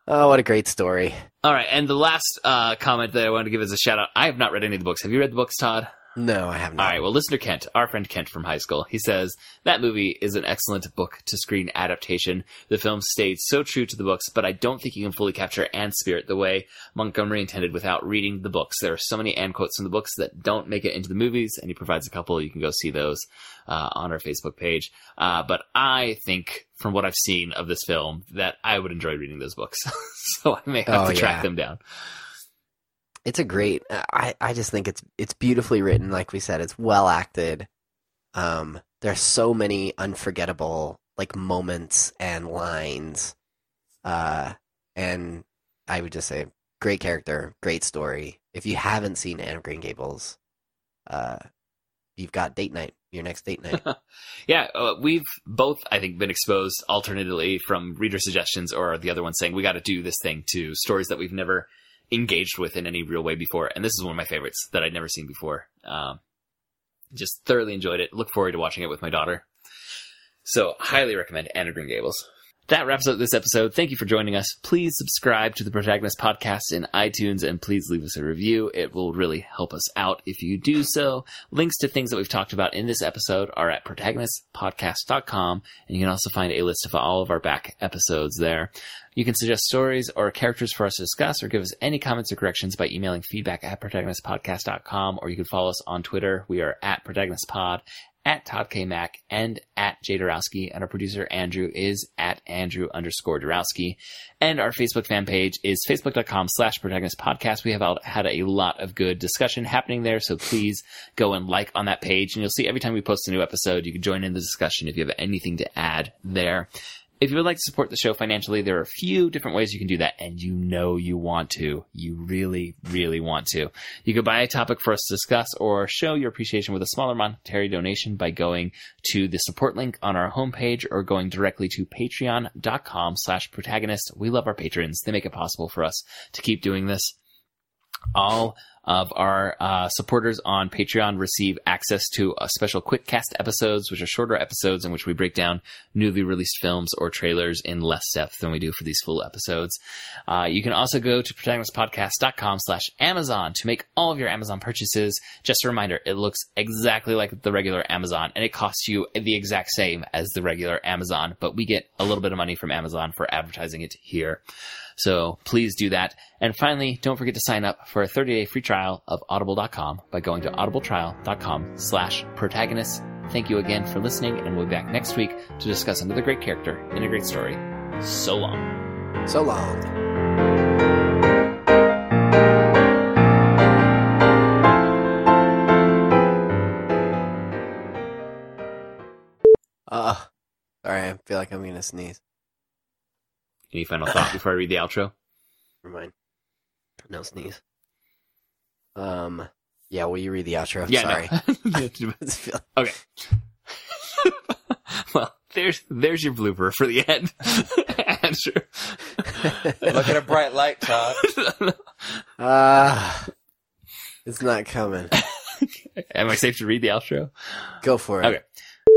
B: Oh, what a great story!
A: All right, and the last uh, comment that I wanted to give is a shout out. I have not read any of the books. Have you read the books, Todd?
B: No, I have not.
A: All right. Well, listener Kent, our friend Kent from high school, he says that movie is an excellent book to screen adaptation. The film stayed so true to the books, but I don't think you can fully capture Anne's spirit the way Montgomery intended without reading the books. There are so many Anne quotes from the books that don't make it into the movies, and he provides a couple. You can go see those uh, on our Facebook page. Uh, but I think, from what I've seen of this film, that I would enjoy reading those books. <laughs> so I may have
B: Oh,
A: to track
B: yeah.
A: them down.
B: It's a great. I I just think it's it's beautifully written. Like we said, it's well acted. Um, there's so many unforgettable like moments and lines. Uh, and I would just say, great character, great story. If you haven't seen Anne of Green Gables, uh, you've got date night. Your next date night. <laughs>
A: Yeah, uh, we've both, I think, been exposed alternately from reader suggestions or the other one saying we got to do this thing to stories that we've never engaged with in any real way before. And this is one of my favorites that I'd never seen before. Um, just thoroughly enjoyed it. Look forward to watching it with my daughter. So, highly recommend Anna Green Gables. That wraps up this episode. Thank you for joining us. Please subscribe to the Protagonist Podcast in iTunes and please leave us a review. It will really help us out if you do so. Links to things that we've talked about in this episode are at protagonistpodcast.com and you can also find a list of all of our back episodes there. You can suggest stories or characters for us to discuss or give us any comments or corrections by emailing feedback at protagonistpodcast.com or you can follow us on Twitter. We are at protagonistpod at Todd K. Mack and at Jay Dorowski, and our producer Andrew is at Andrew underscore Dorowski. And our Facebook fan page is facebook.com slash protagonist podcast. We have had a lot of good discussion happening there, so please go and like on that page, and you'll see every time we post a new episode, you can join in the discussion if you have anything to add there. If you would like to support the show financially, there are a few different ways you can do that, and you know you want to. You really, really want to. You could buy a topic for us to discuss or show your appreciation with a smaller monetary donation by going to the support link on our homepage or going directly to patreon.com slash protagonist. We love our patrons. They make it possible for us to keep doing this. All of our uh, supporters on Patreon receive access to uh, special quick cast episodes, which are shorter episodes in which we break down newly released films or trailers in less depth than we do for these full episodes. Uh, you can also go to protagonistpodcast.com slash Amazon to make all of your Amazon purchases. Just a reminder, it looks exactly like the regular Amazon and it costs you the exact same as the regular Amazon, but we get a little bit of money from Amazon for advertising it here. So please do that. And finally, don't forget to sign up for a 30-day free trial of audible.com by going to audibletrial.com slash protagonist. Thank you again for listening, and we'll be back next week to discuss another great character in a great story. So long.
B: So long. Uh, sorry, I feel like I'm gonna sneeze.
A: Any final thought before I read the outro?
B: Never mind. No sneeze. Um, yeah, will you read the outro?
A: Yeah,
B: sorry.
A: no.
B: I just feel-
A: okay. <laughs> well, there's there's your blooper for the end. <laughs> <laughs>
C: Look at a bright light, Todd.
B: Ah, it's not coming.
A: Am I safe to read the outro?
B: Go for it.
A: Okay.